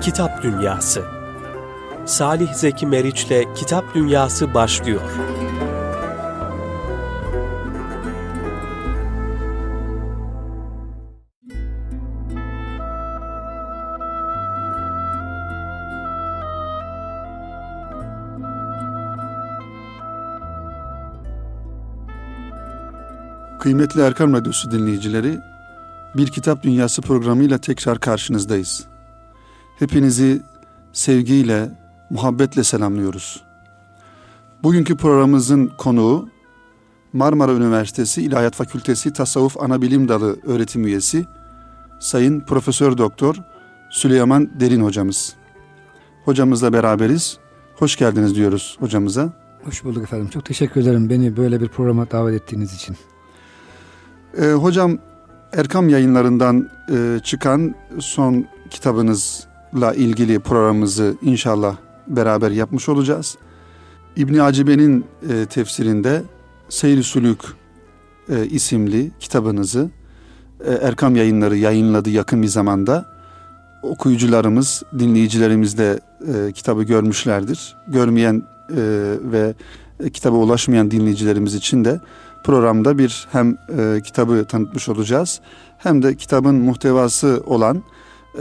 Kitap Dünyası Salih Zeki Meriç'le Kitap Dünyası başlıyor. Kıymetli Erkam Radyosu dinleyicileri, Bir Kitap Dünyası programıyla tekrar karşınızdayız. Hepinizi sevgiyle, muhabbetle selamlıyoruz. Bugünkü programımızın konuğu Marmara Üniversitesi İlahiyat Fakültesi Tasavvuf Anabilim Dalı öğretim üyesi Sayın Profesör Doktor Süleyman Derin hocamız. Hocamızla beraberiz. Hoş geldiniz diyoruz hocamıza. Hoş bulduk efendim. Çok teşekkür ederim beni böyle bir programa davet ettiğiniz için. Ee, hocam Erkam yayınlarından e, çıkan son kitabınızla ilgili programımızı inşallah beraber yapmış olacağız. İbni Acibe'nin e, tefsirinde Seyri Sülük e, isimli kitabınızı e, Erkam yayınları yayınladı yakın bir zamanda. Okuyucularımız, dinleyicilerimiz de e, kitabı görmüşlerdir. Görmeyen ve kitaba ulaşmayan dinleyicilerimiz için de programda bir hem kitabı tanıtmış olacağız hem de kitabın muhtevası olan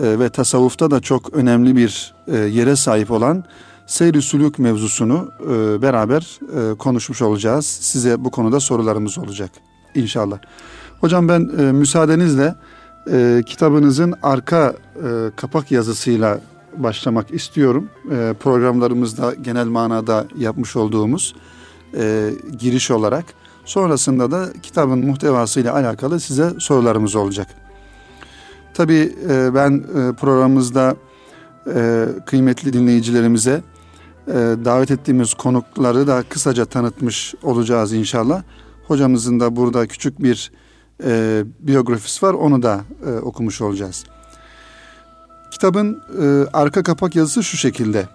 e, ve tasavvufta da çok önemli bir e, yere sahip olan seyri sülük mevzusunu e, beraber konuşmuş olacağız. Size bu konuda sorularımız olacak inşallah. Hocam ben müsaadenizle kitabınızın arka kapak yazısıyla başlamak istiyorum. Programlarımızda genel manada yapmış olduğumuz giriş olarak. Sonrasında da kitabın muhtevasıyla alakalı size sorularımız olacak. Tabii e, ben e, programımızda e, kıymetli dinleyicilerimize davet ettiğimiz konukları da kısaca tanıtmış olacağız inşallah. Hocamızın da burada küçük bir biyografisi var onu da okumuş olacağız. Kitabın arka kapak yazısı şu şekilde.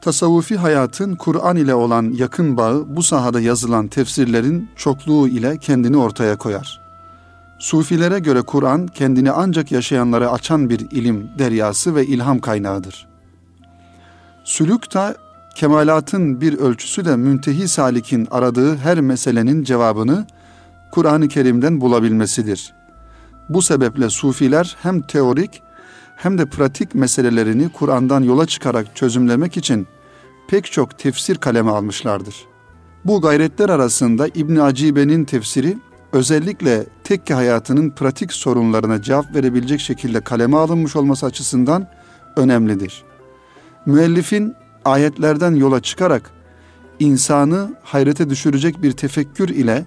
Tasavvufi hayatın Kur'an ile olan yakın bağı bu sahada yazılan tefsirlerin çokluğu ile kendini ortaya koyar. Sufilere göre Kur'an kendini ancak yaşayanlara açan bir ilim deryası ve ilham kaynağıdır. Sülük da kemalatın bir ölçüsü de müntehi salikin aradığı her meselenin cevabını Kur'an-ı Kerim'den bulabilmesidir. Bu sebeple sufiler hem teorik hem de pratik meselelerini Kur'an'dan yola çıkarak çözümlemek için pek çok tefsir kaleme almışlardır. Bu gayretler arasında İbn Acibe'nin tefsiri özellikle tekke hayatının pratik sorunlarına cevap verebilecek şekilde kaleme alınmış olması açısından önemlidir. Müellifin ayetlerden yola çıkarak insanı hayrete düşürecek bir tefekkür ile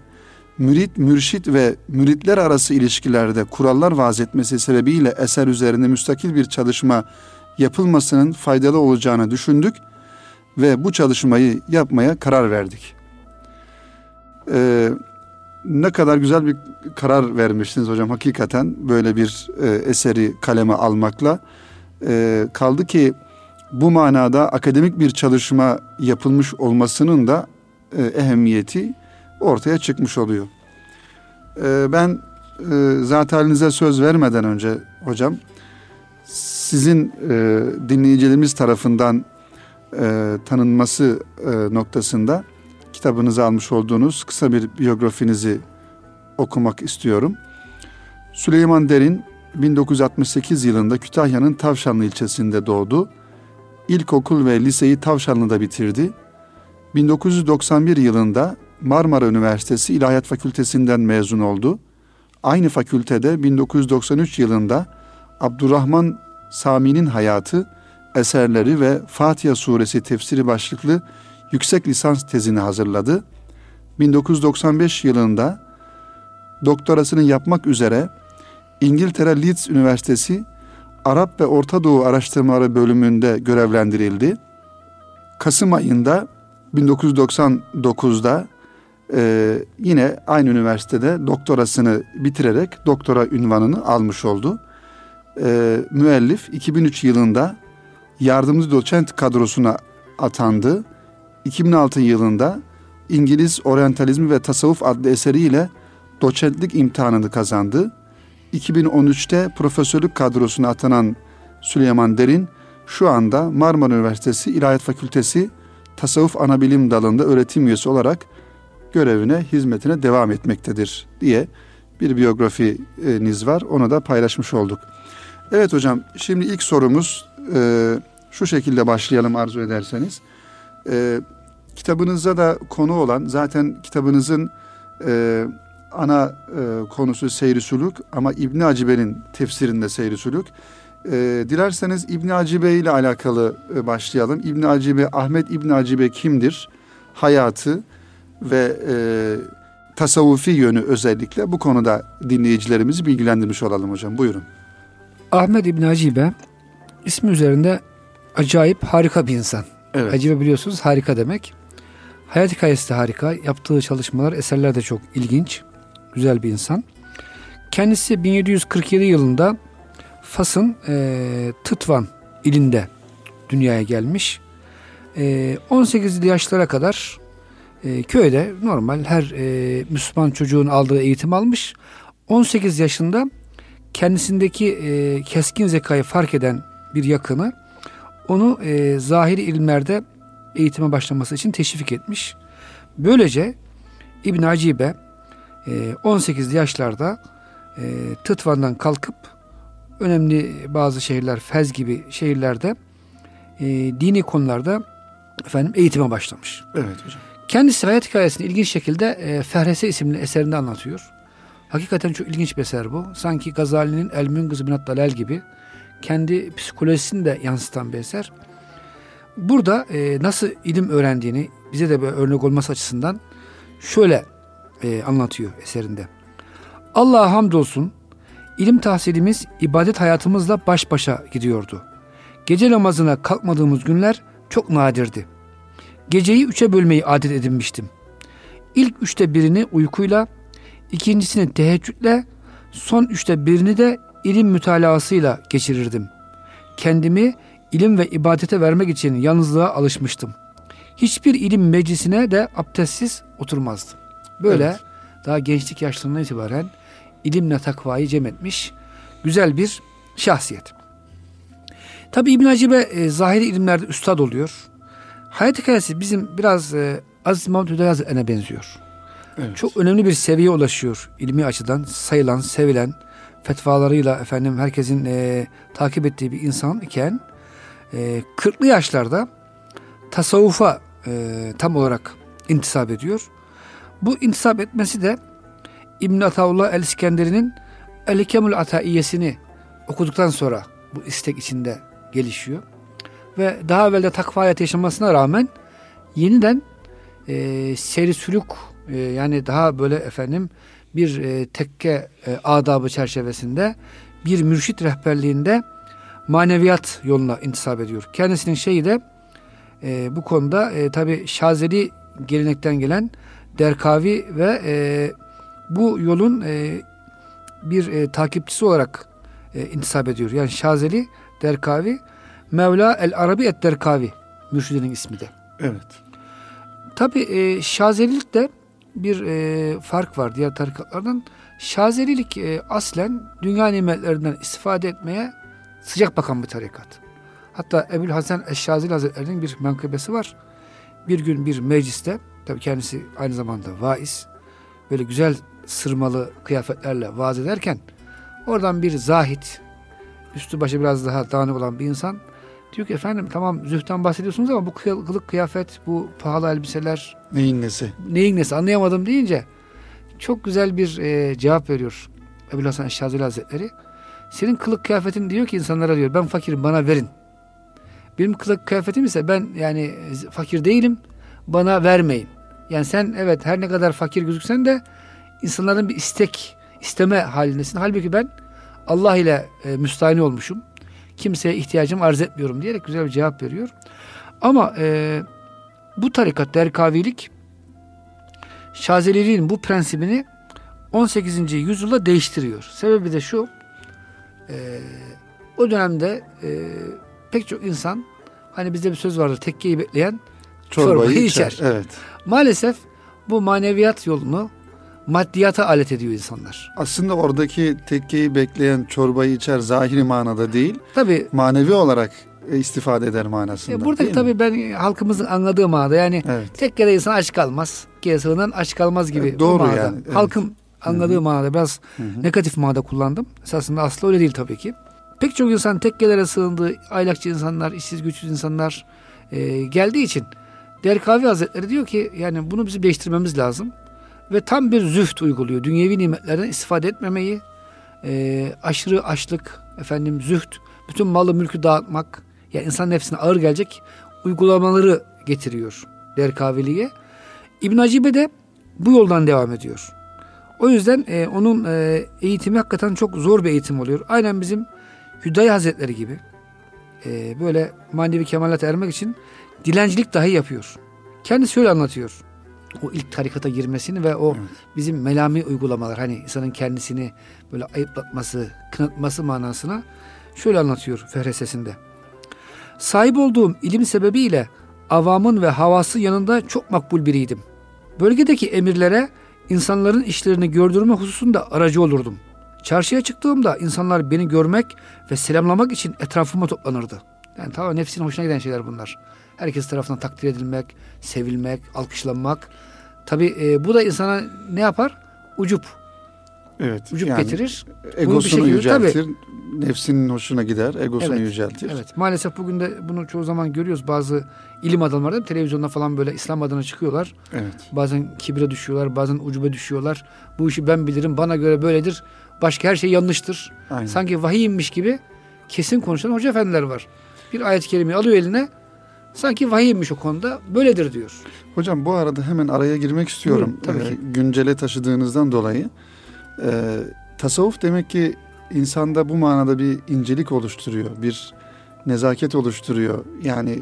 mürit, mürşit ve müritler arası ilişkilerde kurallar vaz etmesi sebebiyle eser üzerinde müstakil bir çalışma yapılmasının faydalı olacağını düşündük ve bu çalışmayı yapmaya karar verdik. Ee, ne kadar güzel bir karar vermişsiniz hocam hakikaten böyle bir e, eseri kaleme almakla. E, kaldı ki bu manada akademik bir çalışma yapılmış olmasının da e, ehemmiyeti ortaya çıkmış oluyor. E, ben e, zaten söz vermeden önce hocam sizin e, dinleyicilerimiz tarafından e, tanınması e, noktasında kitabınızı almış olduğunuz kısa bir biyografinizi okumak istiyorum. Süleyman Derin 1968 yılında Kütahya'nın Tavşanlı ilçesinde doğdu. İlkokul ve liseyi Tavşanlı'da bitirdi. 1991 yılında Marmara Üniversitesi İlahiyat Fakültesinden mezun oldu. Aynı fakültede 1993 yılında Abdurrahman Sami'nin hayatı, eserleri ve Fatiha suresi tefsiri başlıklı yüksek lisans tezini hazırladı. 1995 yılında doktorasını yapmak üzere İngiltere Leeds Üniversitesi Arap ve Orta Doğu Araştırmaları bölümünde görevlendirildi. Kasım ayında 1999'da e, yine aynı üniversitede doktorasını bitirerek doktora ünvanını almış oldu. E, müellif 2003 yılında yardımcı doçent kadrosuna atandı. 2006 yılında İngiliz Orientalizmi ve Tasavvuf adlı eseriyle doçentlik imtihanını kazandı. 2013'te profesörlük kadrosuna atanan Süleyman Derin, şu anda Marmara Üniversitesi İlahiyat Fakültesi Tasavvuf Anabilim Dalı'nda öğretim üyesi olarak görevine, hizmetine devam etmektedir diye bir biyografiniz var. Onu da paylaşmış olduk. Evet hocam, şimdi ilk sorumuz e, şu şekilde başlayalım arzu ederseniz. E, kitabınızda da konu olan, zaten kitabınızın e, ana e, konusu seyri suluk ama İbn Acibe'nin tefsirinde seyri suluk. E, dilerseniz İbn Acibe ile alakalı e, başlayalım. İbn Acibe, Ahmet İbn Acibe kimdir? Hayatı ve e, tasavvufi yönü özellikle bu konuda dinleyicilerimizi bilgilendirmiş olalım hocam. Buyurun. Ahmet İbn Acibe ismi üzerinde acayip harika bir insan. Evet. Acibe biliyorsunuz harika demek. Hayat hikayesi de harika. Yaptığı çalışmalar, eserler de çok ilginç. Güzel bir insan. Kendisi 1747 yılında Fas'ın e, Tıtvan ilinde dünyaya gelmiş. E, 18 yaşlara kadar e, köyde normal her e, Müslüman çocuğun aldığı eğitim almış. 18 yaşında kendisindeki e, keskin zekayı fark eden bir yakını onu e, zahiri ilimlerde eğitime başlaması için teşvik etmiş. Böylece İbn Acibe e, 18 yaşlarda e, Tıtvan'dan kalkıp önemli bazı şehirler Fez gibi şehirlerde e, dini konularda efendim eğitime başlamış. Evet hocam. Kendisi hayat hikayesini ilginç şekilde e, Fehrese isimli eserinde anlatıyor. Hakikaten çok ilginç bir eser bu. Sanki Gazali'nin El Müngız Binat Dalal gibi kendi psikolojisini de yansıtan bir eser. Burada e, nasıl ilim öğrendiğini bize de böyle örnek olması açısından şöyle e, anlatıyor eserinde. Allah'a hamdolsun ilim tahsilimiz ibadet hayatımızla baş başa gidiyordu. Gece namazına kalkmadığımız günler çok nadirdi. Geceyi üçe bölmeyi adet edinmiştim. İlk üçte birini uykuyla, ikincisini teheccüdle, son üçte birini de ilim mütalaasıyla geçirirdim. Kendimi ilim ve ibadete vermek için yalnızlığa alışmıştım. Hiçbir ilim meclisine de abdestsiz oturmazdım. Böyle Evet. daha gençlik yaşlarından itibaren ilimle takvayı cem etmiş güzel bir şahsiyet. Tabi İbn Hacibe e, zahiri ilimlerde üstad oluyor. Hayat hikayesi bizim biraz e, Aziz Mahmud Hüdayi Hazretleri'ne benziyor. Evet. Çok önemli bir seviyeye ulaşıyor ilmi açıdan sayılan, sevilen, fetvalarıyla efendim herkesin e, takip ettiği bir insan iken e, 40'lı yaşlarda tasavvufa e, tam olarak intisap ediyor. Bu intisap etmesi de İbn Ataullah el İskenderi'nin El Hikemul Ataiyesini okuduktan sonra bu istek içinde gelişiyor. Ve daha evvel de takva hayatı yaşamasına rağmen yeniden e, seyri sülük e, yani daha böyle efendim bir e, tekke e, adabı çerçevesinde bir mürşit rehberliğinde maneviyat yoluna intisap ediyor. Kendisinin şeyi de e, bu konuda e, tabi Şazeli gelenekten gelen Derkavi ve e, bu yolun e, bir e, takipçisi olarak e, intisap ediyor. Yani Şazeli Derkavi Mevla el Arabi et Derkavi mürşidinin ismi de. Evet. Tabi e, Şazelilikte bir e, fark var diğer tarikatlardan. Şazelilik e, aslen dünya nimetlerinden istifade etmeye sıcak bakan bir tarikat. Hatta Ebu'l Hasan Eşşazeli Hazretleri'nin bir menkıbesi var. Bir gün bir mecliste, tabi kendisi aynı zamanda vaiz, böyle güzel sırmalı kıyafetlerle vaaz ederken oradan bir zahit, üstü başı biraz daha dağınık olan bir insan diyor ki efendim tamam zühten bahsediyorsunuz ama bu kılık kıyafet, bu pahalı elbiseler Neyin nesi? neyin nesi anlayamadım deyince çok güzel bir e, cevap veriyor Ebu Hasan Eşşazeli Hazretleri. Senin kılık kıyafetin diyor ki insanlara diyor ben fakirim bana verin. Benim kılık kıyafetim ise ben yani fakir değilim bana vermeyin. Yani sen evet her ne kadar fakir gözüksen de insanların bir istek, isteme halindesin. Halbuki ben Allah ile e, müstahini olmuşum. Kimseye ihtiyacım arz etmiyorum diyerek güzel bir cevap veriyor. Ama e, bu tarikat derkavilik Şazeliliğin bu prensibini 18. yüzyılda değiştiriyor. Sebebi de şu. E, o dönemde e, pek çok insan hani bizde bir söz vardır tekkeyi bekleyen Çorbayı, Çorbayı içer. içer. Evet. maalesef bu maneviyat yolunu maddiyata alet ediyor insanlar. Aslında oradaki tekkeyi bekleyen çorbayı içer zahiri manada değil, Tabi manevi olarak e, istifade eder manasında. E, buradaki tabii ben halkımızın anladığı manada yani Evet. tekkede insan aç kalmaz. Gezığından aç kalmaz gibi. Evet, doğru yani, evet. Halkın anladığı manada biraz negatif manada kullandım. Esasında aslı öyle değil tabii ki. Pek çok insan tekkelere sığındı. Aylakçı insanlar, işsiz güçsüz insanlar e, geldiği için Derkavi Hazretleri diyor ki yani bunu bizim değiştirmemiz lazım. Ve tam bir züht uyguluyor. Dünyevi nimetlerden istifade etmemeyi, e, aşırı açlık, efendim züht, bütün malı mülkü dağıtmak, yani insan nefsine ağır gelecek uygulamaları getiriyor Derkavili'ye. İbn Acibe de bu yoldan devam ediyor. O yüzden e, onun e, eğitimi hakikaten çok zor bir eğitim oluyor. Aynen bizim Hüdayi Hazretleri gibi e, böyle manevi kemalata ermek için dilencilik dahi yapıyor. Kendisi şöyle anlatıyor. O ilk tarikata girmesini ve o bizim melami uygulamalar hani insanın kendisini böyle ayıplatması, kınatması manasına şöyle anlatıyor Fehresesinde. Sahip olduğum ilim sebebiyle avamın ve havası yanında çok makbul biriydim. Bölgedeki emirlere insanların işlerini gördürme hususunda aracı olurdum. Çarşıya çıktığımda insanlar beni görmek ve selamlamak için etrafıma toplanırdı. Yani tamam nefsinin hoşuna giden şeyler bunlar. Herkes tarafından takdir edilmek, sevilmek, alkışlanmak. Tabi bu da insana ne yapar? Ucup. Evet. Ucup yani getirir. Egosunu şekilde- yüceltir. Nefsinin hoşuna gider. Egosunu Evet, yüceltir. Evet maalesef bugün de bunu çoğu zaman görüyoruz. Bazı ilim adamları da televizyonda falan böyle İslam adına çıkıyorlar. Evet. Bazen kibre düşüyorlar, bazen ucube düşüyorlar. Bu işi ben bilirim, bana göre böyledir. Başka her şey yanlıştır. Aynen. Sanki vahiy inmiş gibi kesin konuşan hoca efendiler var. Bir ayet-i kerimeyi alıyor eline. Sanki vahiy inmiş o konuda. Böyledir diyor. Hocam bu arada hemen araya girmek istiyorum. Buyurun, tabii Ee, ki. güncele taşıdığınızdan dolayı. Ee, tasavvuf demek ki insanda bu manada bir incelik oluşturuyor. Bir nezaket oluşturuyor. Yani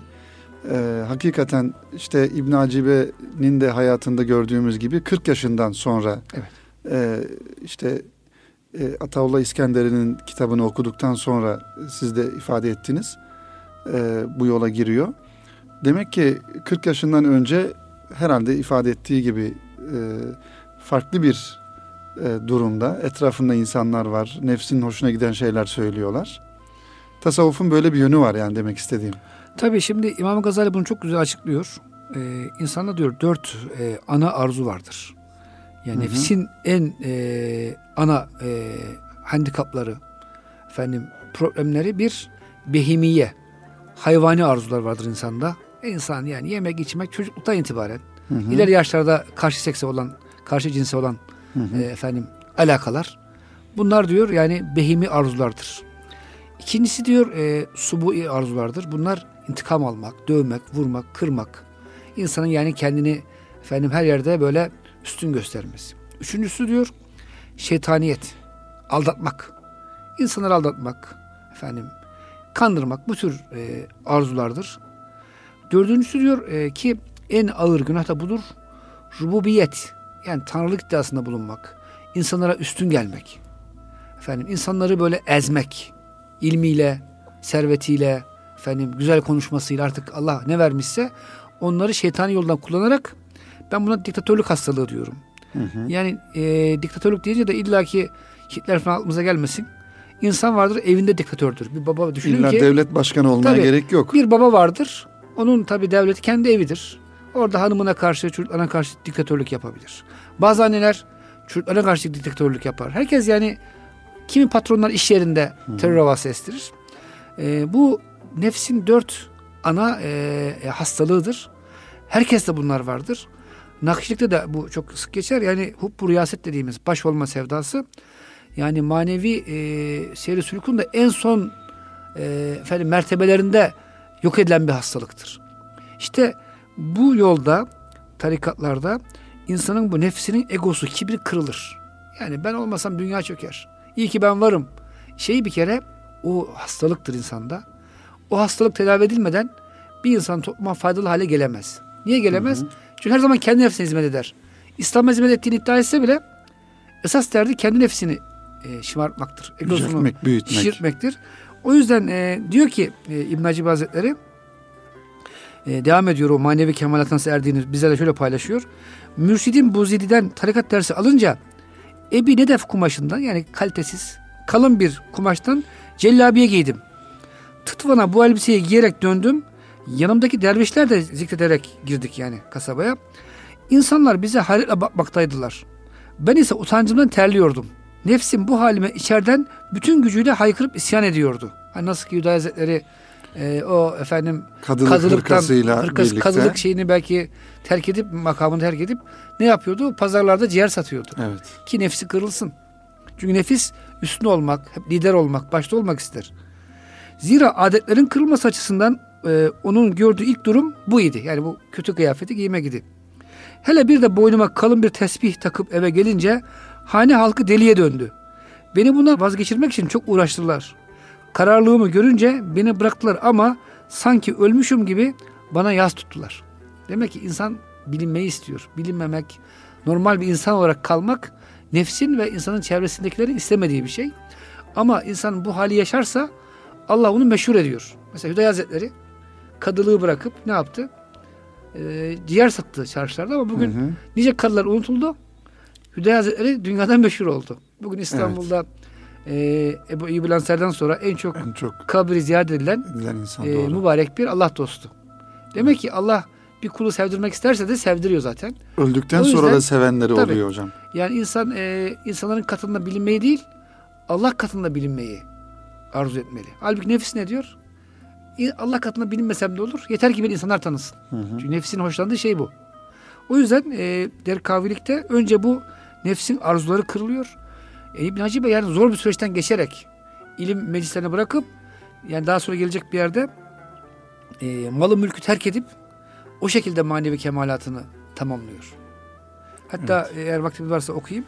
e, hakikaten işte İbn Acibe'nin de hayatında gördüğümüz gibi 40 yaşından sonra Evet. e, işte e, Ataullah İskenderi'nin kitabını okuduktan sonra siz de ifade ettiniz. E, bu yola giriyor. Demek ki 40 yaşından önce herhalde ifade ettiği gibi e, farklı bir e, durumda. Etrafında insanlar var. Nefsinin hoşuna giden şeyler söylüyorlar. Tasavvufun böyle bir yönü var yani demek istediğim. Tabii şimdi İmam Gazali bunu çok güzel açıklıyor. Ee, insanda diyor dört e, ana arzu vardır. Yani Hı hı. nefsin en e, ana e, handikapları, efendim problemleri bir behimiye, hayvani arzular vardır insanda. İnsan yani yemek içmek çocukluktan itibaren Hı hı. ileri yaşlarda karşı sekse olan, karşı cinse olan Hı hı. e, efendim alakalar. Bunlar diyor yani behimi arzulardır. İkincisi diyor e, subu'i arzulardır. Bunlar intikam almak, dövmek, vurmak, kırmak. İnsanın yani kendini efendim her yerde böyle üstün göstermesi. Üçüncüsü diyor şeytaniyet, aldatmak. İnsanları aldatmak, efendim kandırmak bu tür e, arzulardır. Dördüncüsü diyor e, ki en ağır günah da budur. Rububiyet yani tanrılık iddiasında bulunmak. insanlara üstün gelmek. Efendim insanları böyle ezmek. ilmiyle, servetiyle, efendim güzel konuşmasıyla artık Allah ne vermişse onları şeytani yoldan kullanarak ben buna diktatörlük hastalığı diyorum. Hı hı. Yani e, diktatörlük deyince de illaki Hitler falan aklımıza gelmesin. İnsan vardır evinde diktatördür. Bir baba düşünün İlla ki devlet başkanı olmaya Tabii. gerek yok. bir baba vardır. Onun tabi devleti kendi evidir. Orada hanımına karşı, çocuklarına karşı diktatörlük yapabilir. Bazı anneler çocuklarına karşı diktatörlük yapar. Herkes yani kimi patronlar iş yerinde terör havası estirir. Ee, bu nefsin dört ana e, hastalığıdır. Herkeste bunlar vardır. Nakşilikte de bu çok sık geçer. Yani hubbu riyaset dediğimiz baş olma sevdası. Yani manevi e, seyri sülükün de en son e, efendim mertebelerinde yok edilen bir hastalıktır. İşte bu yolda tarikatlarda insanın bu nefsinin egosu, kibri kırılır. Yani ben olmasam dünya çöker. İyi ki ben varım. Şeyi bir kere o hastalıktır insanda. O hastalık tedavi edilmeden bir insan topluma faydalı hale gelemez. Niye gelemez? Çünkü her zaman kendi nefsine hizmet eder. İslam'a hizmet ettiğini iddia etse bile esas derdi kendi nefsini e, şımartmaktır. Egosunu Yüceltmek, büyütmek. şişirtmektir. O yüzden e, diyor ki e, İbn Hacib Hazretleri e, devam ediyor o manevi kemalatına nasıl erdiğini bize de şöyle paylaşıyor. Mürşidin Buzidi'den tarikat dersi alınca Ebi Nedef kumaşından yani kalitesiz kalın bir kumaştan cellabiye giydim. Tıtvana bu elbiseyi giyerek döndüm. Yanımdaki dervişler de zikrederek girdik yani kasabaya. İnsanlar bize hayretle bakmaktaydılar. Ben ise utancımdan terliyordum. Nefsim bu halime içeriden bütün gücüyle haykırıp isyan ediyordu. Hani nasıl ki Hüdayi Hazretleri e, o efendim Kadılık kadılıktan, hırkasıyla hırkası, birlikte. kadılık şeyini belki terk edip makamını terk edip ne yapıyordu? Pazarlarda ciğer satıyordu. Evet. Ki nefsi kırılsın. Çünkü nefis üstün olmak, hep lider olmak, başta olmak ister. Zira adetlerin kırılması açısından e, onun gördüğü ilk durum bu idi. Yani bu kötü kıyafeti giyme idi. Hele bir de boynuma kalın bir tesbih takıp eve gelince hane halkı deliye döndü. Beni bundan vazgeçirmek için çok uğraştılar. Kararlılığımı görünce beni bıraktılar ama sanki ölmüşüm gibi bana yas tuttular. Demek ki insan bilinmeyi istiyor. Bilinmemek, normal bir insan olarak kalmak nefsin ve insanın çevresindekilerin istemediği bir şey. Ama insan bu hali yaşarsa Allah onu meşhur ediyor. Mesela Hüdayi Hazretleri kadılığı bırakıp ne yaptı? Ee, ciğer sattı çarşılarda ama bugün Hı hı. nice kadılar unutuldu. Hüdayi Hazretleri dünyadan meşhur oldu. Bugün İstanbul'da e, Ebu Eyyub Ensar'dan sonra en çok En çok kabri ziyaret edilen insan e, doğru. mübarek bir Allah dostu. Demek ki Allah bir kulu sevdirmek isterse de sevdiriyor zaten. Öldükten O sonra yüzden- da sevenleri Tabii. oluyor hocam. Yani insan e, insanların katında bilinmeyi değil, Allah katında bilinmeyi arzu etmeli. Halbuki nefis ne diyor? Allah katında bilinmesem de olur. Yeter ki beni insanlar tanısın. Hı hı. Çünkü nefsin hoşlandığı şey bu. O yüzden e, derkavilikte önce bu nefsin arzuları kırılıyor. E, İbn Hacibe yani zor bir süreçten geçerek ilim meclislerini bırakıp yani daha sonra gelecek bir yerde e, malı mülkü terk edip o şekilde manevi kemalatını tamamlıyor. Hatta eğer vaktimiz varsa okuyayım.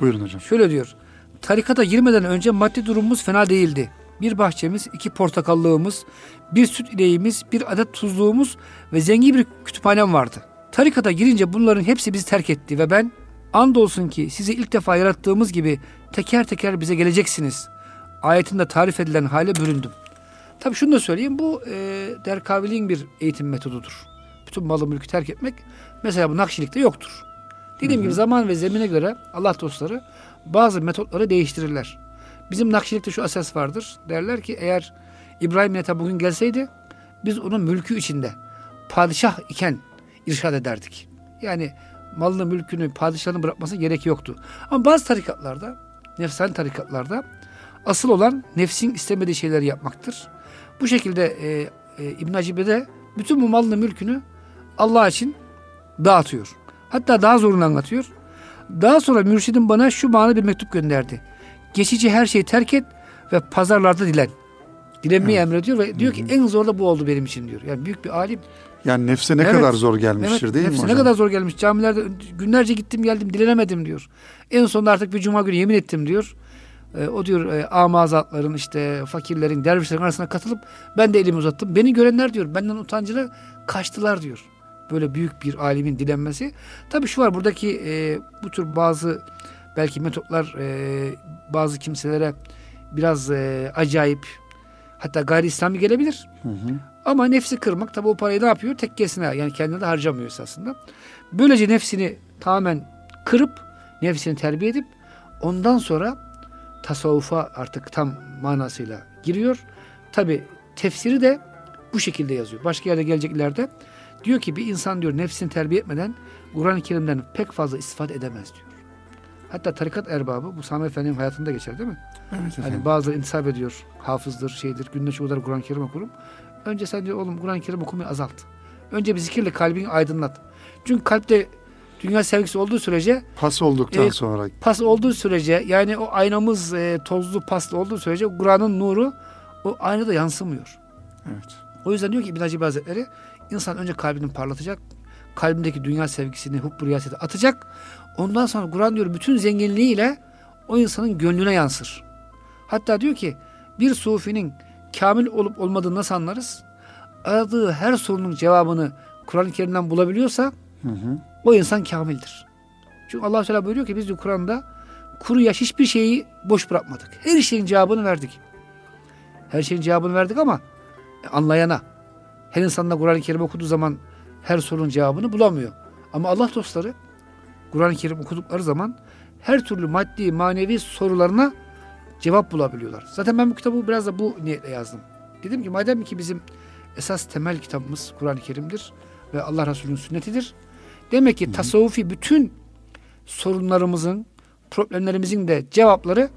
Buyurun hocam. Şöyle diyor. Tarikata girmeden önce maddi durumumuz fena değildi. Bir bahçemiz, iki portakallığımız, bir süt ineğimiz, bir adet tuzluğumuz ve zengin bir kütüphanem vardı. Tarikata girince bunların hepsi bizi terk etti ve ben andolsun ki sizi ilk defa yarattığımız gibi teker teker bize geleceksiniz. Ayetinde tarif edilen hale büründüm. Tabi şunu da söyleyeyim bu e, derkaviliğin bir eğitim metodudur. Bütün malı mülkü terk etmek mesela bu nakşilikte yoktur. Dediğim gibi zaman ve zemine göre Allah dostları bazı metotları değiştirirler. Bizim Nakşilik'te şu asas vardır. Derler ki eğer İbrahim Neta bugün gelseydi biz onun mülkü içinde padişah iken irşad ederdik. Yani malını mülkünü padişahın bırakması gerek yoktu. Ama bazı tarikatlarda nefsani tarikatlarda asıl olan nefsin istemediği şeyleri yapmaktır. Bu şekilde e, e, İbn Hacibe'de bütün bu malını mülkünü Allah için dağıtıyor. Hatta daha zorunu anlatıyor. Daha sonra mürşidim bana şu manada bir mektup gönderdi. Geçici her şeyi terk et ve pazarlarda dilen. Dilenmeyi emrediyor ve diyor ki en zor da bu oldu benim için diyor. Yani büyük bir alim. Yani nefse ne Evet. kadar zor gelmiştir Evet, değil mi hocam? ne kadar zor gelmiş. Camilerde günlerce gittim geldim dilenemedim diyor. En sonunda artık bir cuma günü yemin ettim diyor. E, o diyor e, amazatların işte fakirlerin dervişlerin arasına katılıp ben de elimi uzattım. Beni görenler diyor benden utancıyla kaçtılar diyor. Böyle büyük bir alimin dilenmesi. Tabii şu var buradaki e, bu tür bazı belki metotlar e, bazı kimselere biraz e, acayip hatta gayri İslami gelebilir. Hı hı. Ama nefsi kırmak tabi o parayı ne yapıyor? Tekkesine yani kendine de harcamıyor esasında. Böylece nefsini tamamen kırıp nefsini terbiye edip ondan sonra tasavvufa artık tam manasıyla giriyor. Tabi tefsiri de bu şekilde yazıyor. Başka yerde gelecek ileride diyor ki bir insan diyor nefsini terbiye etmeden Kur'an-ı Kerim'den pek fazla istifade edemez diyor. Hatta tarikat erbabı bu Sami Efendi'nin hayatında geçer değil mi? Evet efendim. Hani bazıları intisap ediyor. Hafızdır, şeydir. Günde şu kadar Kur'an-ı Kerim okurum. Önce sen diyor oğlum Kur'an-ı Kerim okumayı azalt. Önce bir zikirle kalbini aydınlat. Çünkü kalpte dünya sevgisi olduğu sürece, Pas olduktan Evet. sonra pas olduğu sürece yani o aynamız e, tozlu paslı olduğu sürece Kur'an'ın nuru o aynada yansımıyor. evet. O yüzden diyor ki İbn Hacibi Hazretleri insan önce kalbini parlatacak. Kalbindeki dünya sevgisini, hubbu riyaseti atacak. Ondan sonra Kur'an diyor bütün zenginliğiyle o insanın gönlüne yansır. Hatta diyor ki bir sufinin kamil olup olmadığını nasıl anlarız? Aradığı her sorunun cevabını Kur'an-ı Kerim'den bulabiliyorsa Hı hı. o insan kamildir. Çünkü allah Teala buyuruyor ki biz diyor Kur'an'da kuru yaş hiçbir şeyi boş bırakmadık. Her şeyin cevabını verdik. Her şeyin cevabını verdik ama anlayana. Her insan da Kur'an-ı Kerim okuduğu zaman her sorunun cevabını bulamıyor. Ama Allah dostları Kur'an-ı Kerim okudukları zaman her türlü maddi manevi sorularına cevap bulabiliyorlar. Zaten ben bu kitabı biraz da bu niyetle yazdım. Dedim ki madem ki bizim esas temel kitabımız Kur'an-ı Kerim'dir ve Allah Resulü'nün sünnetidir. Demek ki tasavvufi bütün sorunlarımızın, problemlerimizin de cevapları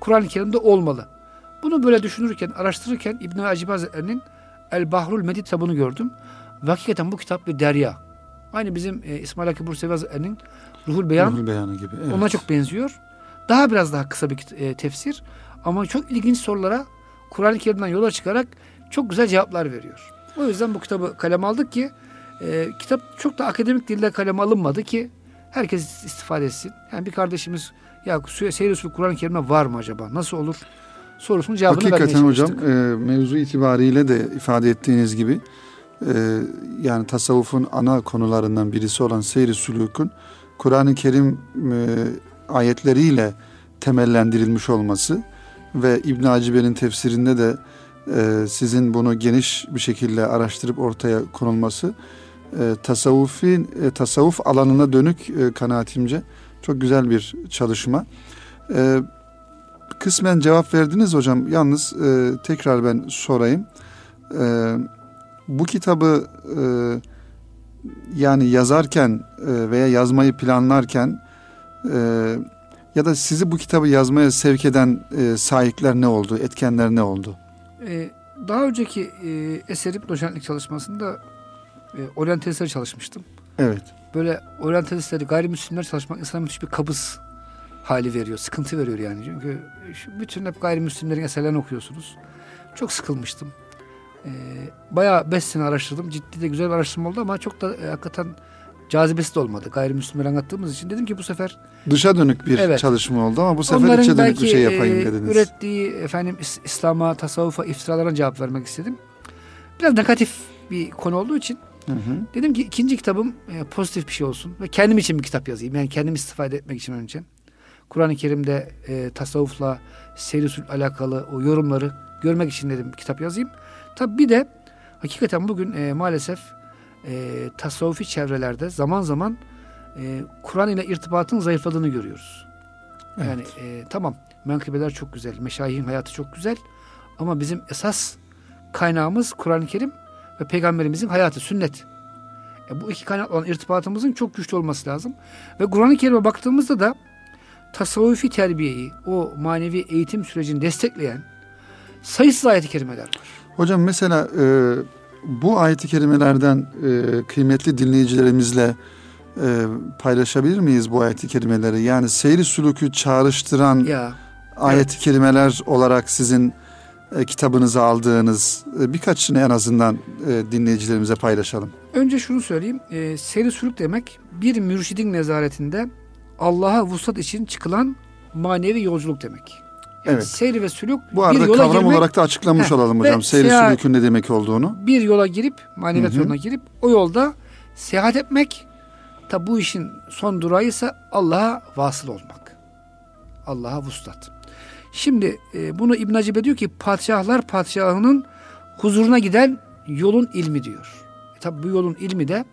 Kur'an-ı Kerim'de olmalı. Bunu böyle düşünürken, araştırırken İbn-i Acib Hazretleri'nin El Bahrul Medid kitabını gördüm. Ve hakikaten bu kitap bir derya. Aynı bizim e, İsmail Hakkı Bursevi Hazretleri'nin Ruhul Beyan Ruhul Beyanı gibi. Evet. ona çok benziyor. Daha biraz daha kısa bir e, tefsir ama çok ilginç sorulara Kur'an-ı Kerim'den yola çıkarak çok güzel cevaplar veriyor. O yüzden bu kitabı kaleme aldık ki e, kitap çok da akademik dilde kaleme alınmadı ki herkes istifade etsin. Yani bir kardeşimiz ya Seyir Usulü Kur'an-ı Kerim'de var mı acaba? Nasıl olur? Sorusunun cevabını Hakikaten hocam e, mevzu itibariyle de ifade ettiğiniz gibi e, yani tasavvufun ana konularından birisi olan seyri sülükün Kur'an-ı Kerim e, ayetleriyle temellendirilmiş olması ve İbn Acibe'nin tefsirinde de e, sizin bunu geniş bir şekilde araştırıp ortaya konulması e, tasavvufi e, tasavvuf alanına dönük e, kanaatimce çok güzel bir çalışma. E, kısmen cevap verdiniz hocam. Yalnız e, tekrar ben sorayım. E, bu kitabı e, yani yazarken e, veya yazmayı planlarken e, ya da sizi bu kitabı yazmaya sevk eden e, sahipler ne oldu? Etkenler ne oldu? E, daha önceki e, eserim doçentlik çalışmasında e, oryantalistler çalışmıştım. Evet. böyle oryantalistleri, gayrimüslimler çalışmak insana müthiş bir kabız hali veriyor. Sıkıntı veriyor yani. Çünkü bütün hep gayrimüslimlerin eserlerini okuyorsunuz. Çok sıkılmıştım. Ee, bayağı beş sene araştırdım. Ciddi de güzel bir araştırma oldu ama çok da e, hakikaten cazibesi de olmadı. Gayrimüslimleri anlattığımız için dedim ki bu sefer Dışa dönük bir Evet. çalışma oldu ama bu sefer onların içe dönük bir şey yapayım e, dediniz. ürettiği efendim İs- İslam'a, tasavvufa, iftiralara cevap vermek istedim. Biraz negatif bir konu olduğu için Hı hı. Dedim ki ikinci kitabım e, pozitif bir şey olsun ve kendim için bir kitap yazayım. Yani kendim istifade etmek için önce. Kur'an-ı Kerim'de e, tasavvufla, seyri alakalı o yorumları görmek için dedim kitap yazayım. Tabi bir de hakikaten bugün e, maalesef e, tasavvufi çevrelerde zaman zaman e, Kur'an ile irtibatın zayıfladığını görüyoruz. Yani e, tamam menkıbeler çok güzel, meşayihin hayatı çok güzel ama bizim esas kaynağımız Kur'an-ı Kerim ve peygamberimizin hayatı, sünnet. E, bu iki kaynak olan irtibatımızın çok güçlü olması lazım. Ve Kur'an-ı Kerim'e baktığımızda da tasavvufi terbiyeyi, o manevi eğitim sürecini destekleyen sayısız ayet-i kerimeler var. Hocam mesela e, bu ayet-i kerimelerden e, kıymetli dinleyicilerimizle e, paylaşabilir miyiz bu ayet-i kerimeleri? Yani seyri sülükü çağrıştıran Ya ayet-i kerimeler olarak sizin e, kitabınıza aldığınız e, birkaçını en azından e, dinleyicilerimize paylaşalım. önce şunu söyleyeyim. E, seyri sülük demek bir mürşidin nezaretinde Allah'a vuslat için çıkılan manevi yolculuk demek. Yani Evet. Seyri ve sülük Bu arada bir yola kavram girmek, olarak da açıklamış Heh, olalım hocam. Seyri seyahat- sülükün ne demek olduğunu. bir yola girip maneviyat yoluna girip o yolda seyahat etmek tabi bu işin son durağı ise Allah'a vasıl olmak. Allah'a vuslat. Şimdi e, bunu İbn Hacibe diyor ki padişahlar padişahının huzuruna giden yolun ilmi diyor. E, tabi bu yolun ilmi de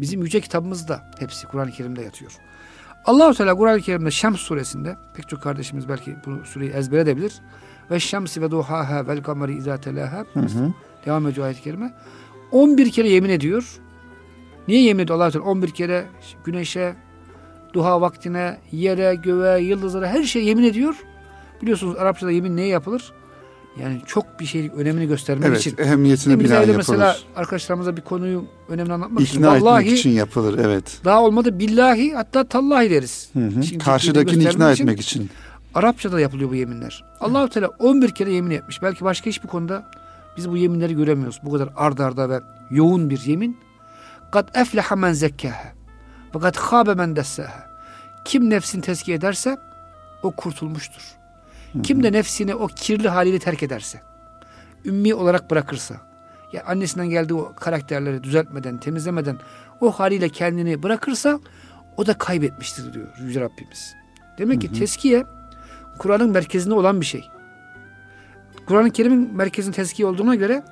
bizim yüce kitabımızda hepsi Kur'an-ı Kerim'de yatıyor. Allahu Teala Kur'an-ı Kerim'de Şems suresinde pek çok kardeşimiz belki bu sureyi ezbere edebilir. Ve şemsi ve duhaha vel kameri izâ telâhâ. Devam ediyor ayet-i kerime. 11 kere yemin ediyor. Niye yemin ediyor allah Teala? 11 kere güneşe, duha vaktine, yere, göğe, yıldızlara her şeye yemin ediyor. Biliyorsunuz Arapçada yemin neye yapılır? Yani çok bir şeyin önemini göstermek Evet, için. Biz binaen evde yapılır. mesela arkadaşlarımıza bir konuyu önemli anlatmak için. İkna Vallahi etmek için yapılır, evet. daha olmadı billahi hatta tallahi deriz. Hı hı. İşin Karşıdakini ikna göstermek etmek için. Arapçada yapılıyor bu yeminler. Allahu Teala 11 kere yemin etmiş. Belki başka hiçbir konuda biz bu yeminleri göremiyoruz. Bu kadar ard arda ve yoğun bir yemin. Kad efleha men zekkaha. Kad khabe men dessaha. Kim nefsini tezkiye ederse o kurtulmuştur. Kim de nefsini o kirli haliyle terk ederse, ümmi olarak bırakırsa, ya annesinden geldiği o karakterleri düzeltmeden, temizlemeden o haliyle kendini bırakırsa o da kaybetmiştir diyor Yüce Rabbimiz. Demek ki teskiye Kur'an'ın merkezinde olan bir şey. Kur'an-ı Kerim'in merkezin tezkiye olduğuna göre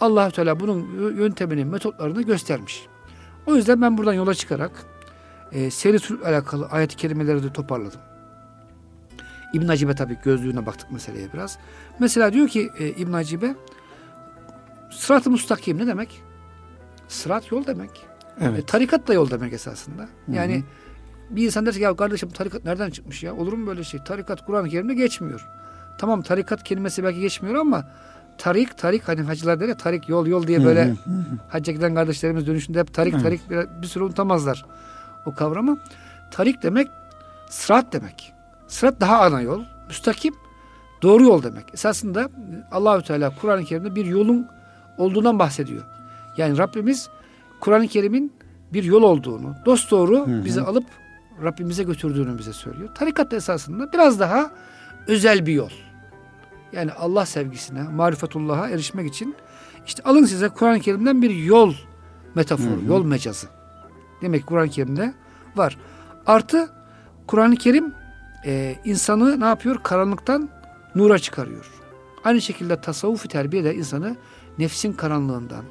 allah Teala bunun yöntemini, metotlarını göstermiş. O yüzden ben buradan yola çıkarak e, seyri alakalı ayet-i kerimeleri de toparladım. İbn Hacibe tabii gözlüğüne baktık meseleye biraz. Mesela diyor ki e, İbn Hacibe sırat-ı müstakim ne demek? Sırat yol demek. Evet. E, tarikat da yol demek esasında. Yani bir insan der ki ya kardeşim tarikat nereden çıkmış ya? Olur mu böyle şey? Tarikat Kur'an-ı Kerim'de geçmiyor. Tamam tarikat kelimesi belki geçmiyor ama tarik tarik hani hacılar der ya tarik yol yol diye böyle hacca giden kardeşlerimiz dönüşünde hep tarik tarik bir, bir süre unutamazlar o kavramı. Tarik demek sırat demek. Sırat daha ana yol. Müstakim doğru yol demek. Esasında Allahü Teala Kur'an-ı Kerim'de bir yolun olduğundan bahsediyor. Yani Rabbimiz Kur'an-ı Kerim'in bir yol olduğunu, dost doğru bizi alıp Rabbimize götürdüğünü bize söylüyor. Tarikat da esasında biraz daha özel bir yol. Yani Allah sevgisine, marifetullah'a erişmek için işte alın size Kur'an-ı Kerim'den bir yol metaforu, yol mecazı. Demek Kur'an-ı Kerim'de var. Artı Kur'an-ı Kerim e, insanı ne yapıyor? Karanlıktan nura çıkarıyor. Aynı şekilde tasavvufi terbiye de insanı nefsin karanlığından,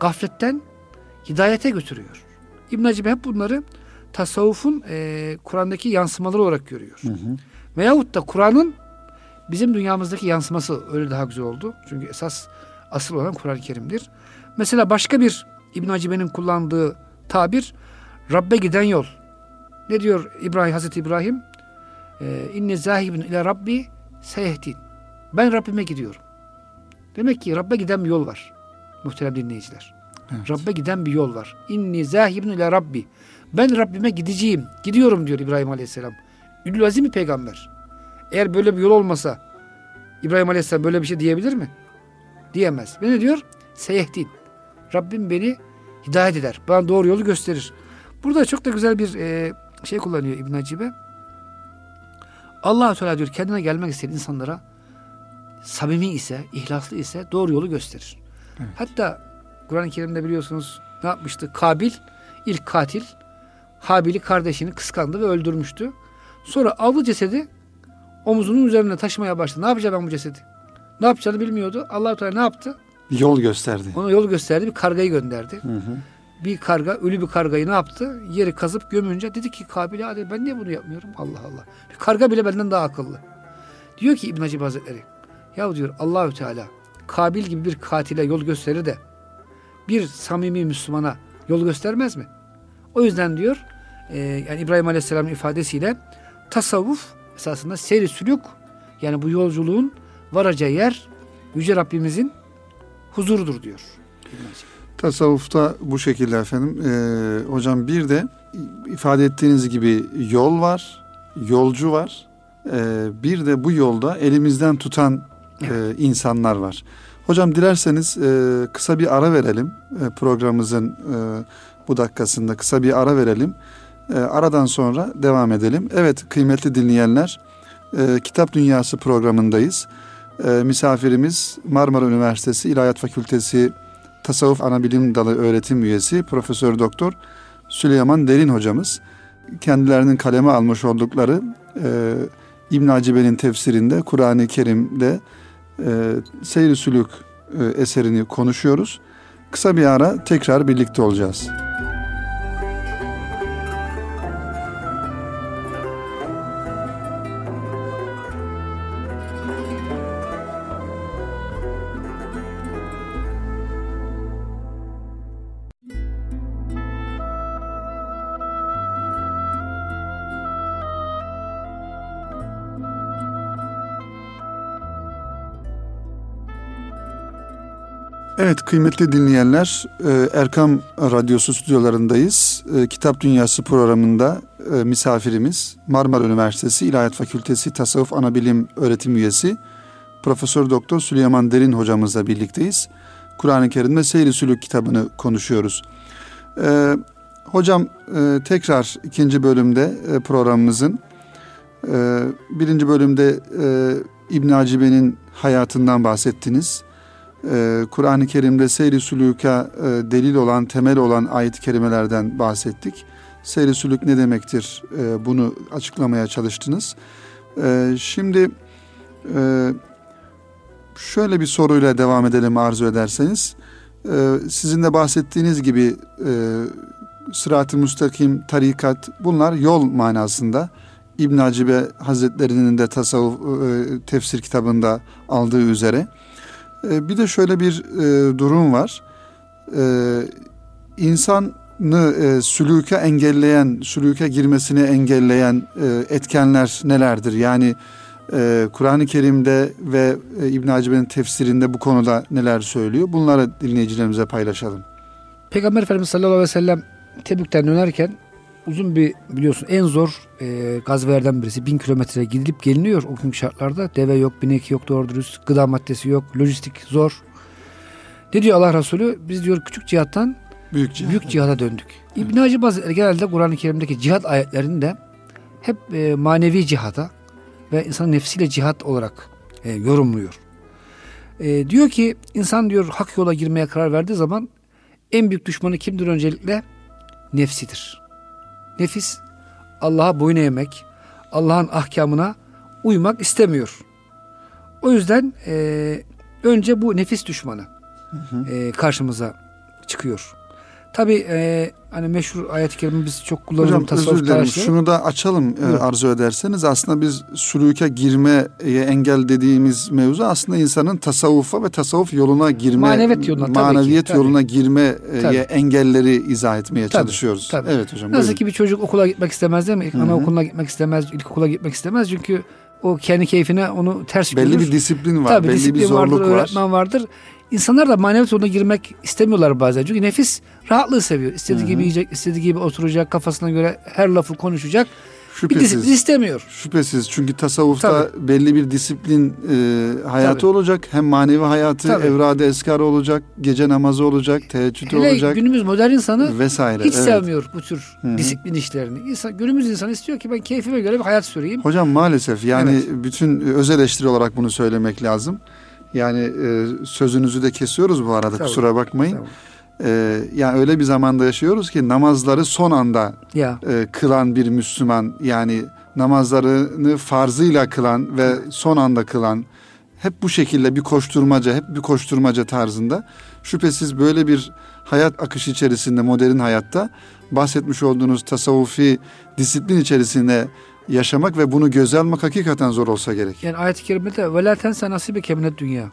gafletten hidayete götürüyor. İbn Hacib hep bunları tasavvufun e, Kur'an'daki yansımaları olarak görüyor. Veyahut da Kur'an'ın bizim dünyamızdaki yansıması öyle daha güzel oldu. Çünkü esas asıl olan Kur'an-ı Kerim'dir. Mesela başka bir İbn Hacibe'nin kullandığı tabir Rabbe giden yol. Ne diyor İbrahim Hazreti İbrahim? Ee, İnne zahibin ile Rabbi seyehdin. Ben Rabbime gidiyorum. Demek ki Rabbe giden bir yol var. Muhterem dinleyiciler. Evet. Rabbe giden bir yol var. İnni zahibun ile Rabbi. Ben Rabbime gideceğim. Gidiyorum diyor İbrahim Aleyhisselam. Ülül azim bir peygamber. Eğer böyle bir yol olmasa İbrahim Aleyhisselam böyle bir şey diyebilir mi? Diyemez. Ve ne diyor? Seyehdin. Rabbim beni hidayet eder. Bana doğru yolu gösterir. Burada çok da güzel bir e, şey kullanıyor İbn Hacibe. Allah Teala diyor kendine gelmek isteyen insanlara samimi ise, ihlaslı ise doğru yolu gösterir. Hatta Kur'an-ı Kerim'de biliyorsunuz ne yapmıştı? Kabil ilk katil Habil'i kardeşini kıskandı ve öldürmüştü. Sonra aldı cesedi omuzunun üzerine taşımaya başladı. Ne yapacağım ben bu cesedi? Ne yapacağını bilmiyordu. allah Teala ne yaptı? Yol gösterdi. Ona yol gösterdi. Bir kargayı gönderdi. Hı hı. Bir karga, ölü bir kargayı ne yaptı? Yeri kazıp gömünce dedi ki Kabil hadi ben niye bunu yapmıyorum? Allah Allah. Bir karga bile benden daha akıllı. Diyor ki İbn Hacib Hazretleri. Ya diyor Allahü Teala Kabil gibi bir katile yol gösterir de bir samimi Müslümana yol göstermez mi? O yüzden diyor e, yani İbrahim Aleyhisselam'ın ifadesiyle tasavvuf esasında seyri sülük yani bu yolculuğun varacağı yer Yüce Rabbimizin huzurudur diyor. İbn Hacib. Tasavvufta bu şekilde efendim. Ee, hocam bir de ifade ettiğiniz gibi yol var, yolcu var. Ee, bir de bu yolda elimizden tutan e, insanlar var. Hocam dilerseniz e, kısa bir ara verelim. E, programımızın e, bu dakikasında kısa bir ara verelim. E, aradan sonra devam edelim. Evet kıymetli dinleyenler, e, Kitap Dünyası programındayız. E, misafirimiz Marmara Üniversitesi İlahiyat Fakültesi Tasavvuf Anabilim Dalı öğretim üyesi Profesör Doktor Süleyman Derin hocamız. Kendilerinin kaleme almış oldukları e, İbn Hacibe'nin tefsirinde Kur'an-ı Kerim'de e, Seyr-i Sülük e, eserini konuşuyoruz. Kısa bir ara tekrar birlikte olacağız. Evet kıymetli dinleyenler e, Erkam Radyosu stüdyolarındayız. E, Kitap Dünyası programında e, misafirimiz Marmara Üniversitesi İlahiyat Fakültesi Tasavvuf Anabilim Öğretim Üyesi Profesör Doktor Süleyman Derin hocamızla birlikteyiz. Kur'an-ı Kerim'de Seyri Sülük kitabını konuşuyoruz. Hocam tekrar ikinci bölümde programımızın birinci bölümde İbn Hacibe'nin hayatından bahsettiniz. Ee, Kur'an-ı Kerim'de seyri sülüka e, delil olan, temel olan ayet-i kerimelerden bahsettik. Seyri sülük ne demektir? E, bunu açıklamaya çalıştınız. E, şimdi şöyle bir soruyla devam edelim arzu ederseniz. Sizin de bahsettiğiniz gibi e, sırat-ı müstakim, tarikat bunlar yol manasında. İbn Hacibe Hazretlerinin de tasavvuf tefsir kitabında aldığı üzere. E, bir de şöyle bir e, durum var. E, insanı e, sülüke engelleyen, sülüke girmesini engelleyen e, etkenler nelerdir? Yani Kur'an-ı Kerim'de ve İbn Hacer'in tefsirinde bu konuda neler söylüyor? Bunları dinleyicilerimize paylaşalım. Peygamber Efendimiz sallallahu aleyhi ve sellem Tebük'ten dönerken uzun bir biliyorsun en zor e, gazvelerden birisi. Bin kilometre gidilip geliniyor o günkü şartlarda. Deve yok, binek yok doğru dürüst, gıda maddesi yok, lojistik zor. Ne diyor Allah Resulü? Biz diyor küçük cihattan büyük, cihad. büyük cihada döndük. Evet. İbn Hacı Hazretleri genelde Kur'an-ı Kerim'deki cihat ayetlerinde hep e, manevi cihada ve insan nefsiyle cihat olarak e, yorumluyor. E, diyor ki insan diyor hak yola girmeye karar verdiği zaman en büyük düşmanı kimdir öncelikle? Nefsidir. Nefis Allah'a boyun eğmek, Allah'ın ahkamına uymak istemiyor. O yüzden e, önce bu nefis düşmanı hı hı. E, karşımıza çıkıyor. Tabi e, hani meşhur ayet-i kerime biz çok kullanıyoruz. Hocam tasavvuf özür dilerim. Tarihleri. Şunu da açalım e, arzu ederseniz. Aslında biz sülüke girmeye engel dediğimiz mevzu aslında insanın tasavvufa ve tasavvuf yoluna girme maneviyet yoluna, maneviyet tabii yoluna girmeye engelleri izah etmeye tabii, çalışıyoruz. Tabii. Evet hocam. Nasıl buyurun. ki bir çocuk okula gitmek istemez değil mi? Hı-hı. Anaokuluna gitmek istemez, ilkokula gitmek istemez çünkü o kendi keyfine onu ters Belli bir disiplin var, Tabii, belli disiplin bir zorluk vardır, var. öğretmen vardır. İnsanlar da maneviyat yoluna girmek istemiyorlar bazen. Çünkü nefis rahatlığı seviyor. İstediği Hı-hı. gibi yiyecek, istediği gibi oturacak, kafasına göre her lafı konuşacak. Şüphesiz. Bir disiplin istemiyor. Şüphesiz. Çünkü tasavvufta Tabii. belli bir disiplin e, hayatı Tabii. olacak. Hem manevi hayatı, Tabii. evrade eskarı olacak, gece namazı olacak, teheccüdü Hele olacak. günümüz modern insanı vesaire. hiç evet. sevmiyor bu tür Hı-hı. disiplin işlerini. İnsan, günümüz insanı istiyor ki ben keyfime göre bir hayat süreyim. Hocam maalesef yani evet. bütün öz eleştiri olarak bunu söylemek lazım. Yani e, sözünüzü de kesiyoruz bu arada Tabii. kusura bakmayın. Tabii. Ee, yani öyle bir zamanda yaşıyoruz ki namazları son anda ya. e, kılan bir Müslüman yani namazlarını farzıyla kılan ve son anda kılan hep bu şekilde bir koşturmaca hep bir koşturmaca tarzında şüphesiz böyle bir hayat akışı içerisinde modern hayatta bahsetmiş olduğunuz tasavvufi disiplin içerisinde yaşamak ve bunu göze almak hakikaten zor olsa gerek. Yani ayet-i kerimede ve la tense nasibe keminet dünya.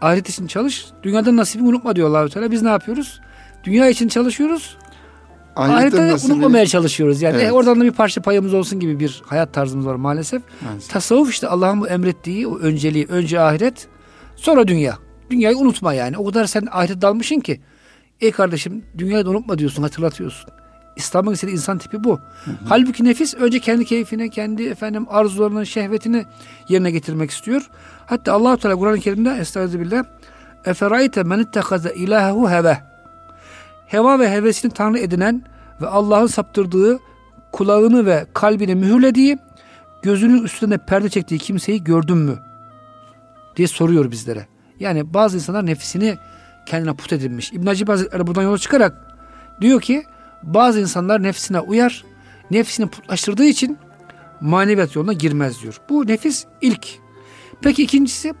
Ahiret için çalış, dünyadan nasibini unutma diyor allah Teala. Biz ne yapıyoruz? Dünya için çalışıyoruz. Ahirette de nasibi... unutmamaya çalışıyoruz. Yani evet. e, oradan da bir parça payımız olsun gibi bir hayat tarzımız var maalesef. maalesef. Tasavvuf işte Allah'ın bu emrettiği o önceliği, önce ahiret, sonra dünya. Dünyayı unutma yani. O kadar sen ahiret dalmışsın ki. Ey kardeşim dünyayı da unutma diyorsun, hatırlatıyorsun. İslam'ın istediği insan tipi bu. Hı hı. Halbuki nefis önce kendi keyfine, kendi efendim arzularının, şehvetini yerine getirmek istiyor. Hatta Allah Teala Kur'an-ı Kerim'de Estağfirullah Eferayte men ittekaze ilahehu heve. Heva ve hevesini tanrı edinen ve Allah'ın saptırdığı kulağını ve kalbini mühürlediği, gözünün üstünde perde çektiği kimseyi gördün mü? diye soruyor bizlere. Yani bazı insanlar nefsini kendine put edinmiş. İbn Hacib Hazretleri buradan yola çıkarak diyor ki bazı insanlar nefsine uyar, nefsini putlaştırdığı için maneviyat yoluna girmez diyor. Bu nefis ilk. Peki ikincisi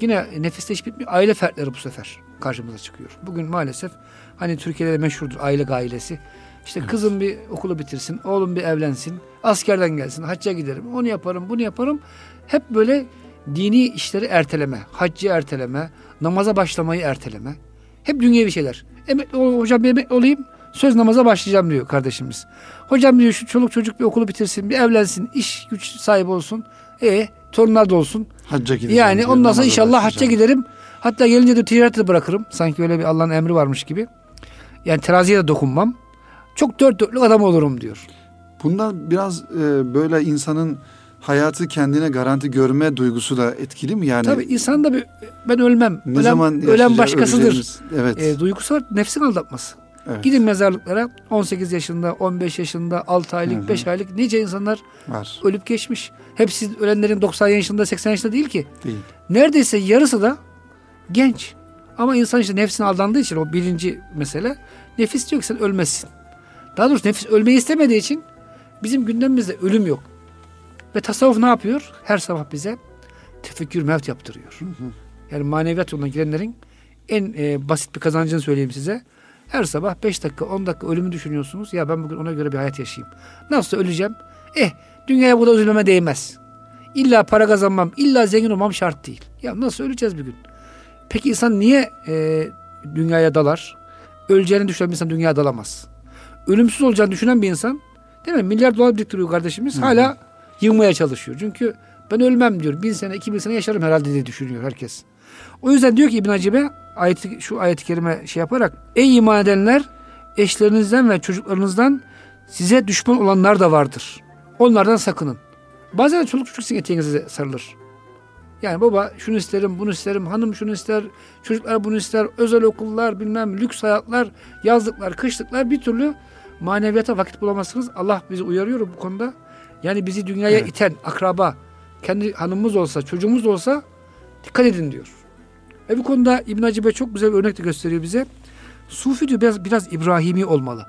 yine nefiste hiç bitmiyor. Aile fertleri bu sefer karşımıza çıkıyor. Bugün maalesef hani Türkiye'de de meşhurdur aile ailesi. İşte evet. kızım bir okulu bitirsin, oğlum bir evlensin, askerden gelsin, hacca giderim, onu yaparım, bunu yaparım. Hep böyle dini işleri erteleme, haccı erteleme, namaza başlamayı erteleme. Hep dünyevi şeyler. Emekli hocam bir emekli olayım, Söz namaza başlayacağım diyor kardeşimiz. Hocam diyor şu çoluk çocuk bir okulu bitirsin, bir evlensin, iş güç sahibi olsun. E torunlar da olsun. Hacca gideceğim. Yani ondan sonra inşallah hacca giderim. Hatta gelince de ticareti de bırakırım. Sanki öyle bir Allah'ın emri varmış gibi. Yani teraziye de dokunmam. Çok dört dörtlük adam olurum diyor. Bundan biraz e, böyle insanın hayatı kendine garanti görme duygusu da etkili mi yani? Tabii insan da bir ben ölmem. Ne ölen, zaman ölen başkasıdır. Evet. E, duygusu var. Nefsin aldatması. Evet. Gidin mezarlıklara 18 yaşında, 15 yaşında, 6 aylık, hı hı. 5 aylık nice insanlar Var. ölüp geçmiş. Hepsi ölenlerin 90 yaşında, 80 yaşında değil ki. Değil. Neredeyse yarısı da genç. Ama insan işte nefsine aldandığı için o birinci mesele. Nefis diyor ki sen ölmezsin. Daha doğrusu nefis ölmeyi istemediği için bizim gündemimizde ölüm yok. Ve tasavvuf ne yapıyor? Her sabah bize tefekkür mevt yaptırıyor. Hı hı. Yani maneviyat yoluna girenlerin en e, basit bir kazancını söyleyeyim size. Her sabah 5 dakika 10 dakika ölümü düşünüyorsunuz. Ya ben bugün ona göre bir hayat yaşayayım. Nasıl öleceğim? Eh dünyaya burada üzülmeme değmez. İlla para kazanmam, illa zengin olmam şart değil. Ya nasıl öleceğiz bir gün? Peki insan niye e, dünyaya dalar? Öleceğini düşünen bir insan dünyaya dalamaz. Ölümsüz olacağını düşünen bir insan değil mi? Milyar dolar biriktiriyor kardeşimiz. Hı hı. Hala yığmaya çalışıyor. Çünkü ben ölmem diyor. Bin sene, iki bin sene yaşarım herhalde diye düşünüyor herkes. O yüzden diyor ki İbn Hacibe ayeti, şu ayet-i kerime şey yaparak Ey iman edenler eşlerinizden ve çocuklarınızdan size düşman olanlar da vardır. Onlardan sakının. Bazen çoluk çocuk eteğinize sarılır. Yani baba şunu isterim, bunu isterim, hanım şunu ister, çocuklar bunu ister, özel okullar, bilmem lüks hayatlar, yazlıklar, kışlıklar bir türlü maneviyata vakit bulamazsınız. Allah bizi uyarıyor bu konuda. Yani bizi dünyaya Evet. iten akraba, kendi hanımımız olsa, çocuğumuz olsa dikkat edin diyor. Ve bu konuda İbn Hacibe çok güzel bir örnek de gösteriyor bize. Sufi diyor biraz, biraz İbrahimi olmalı.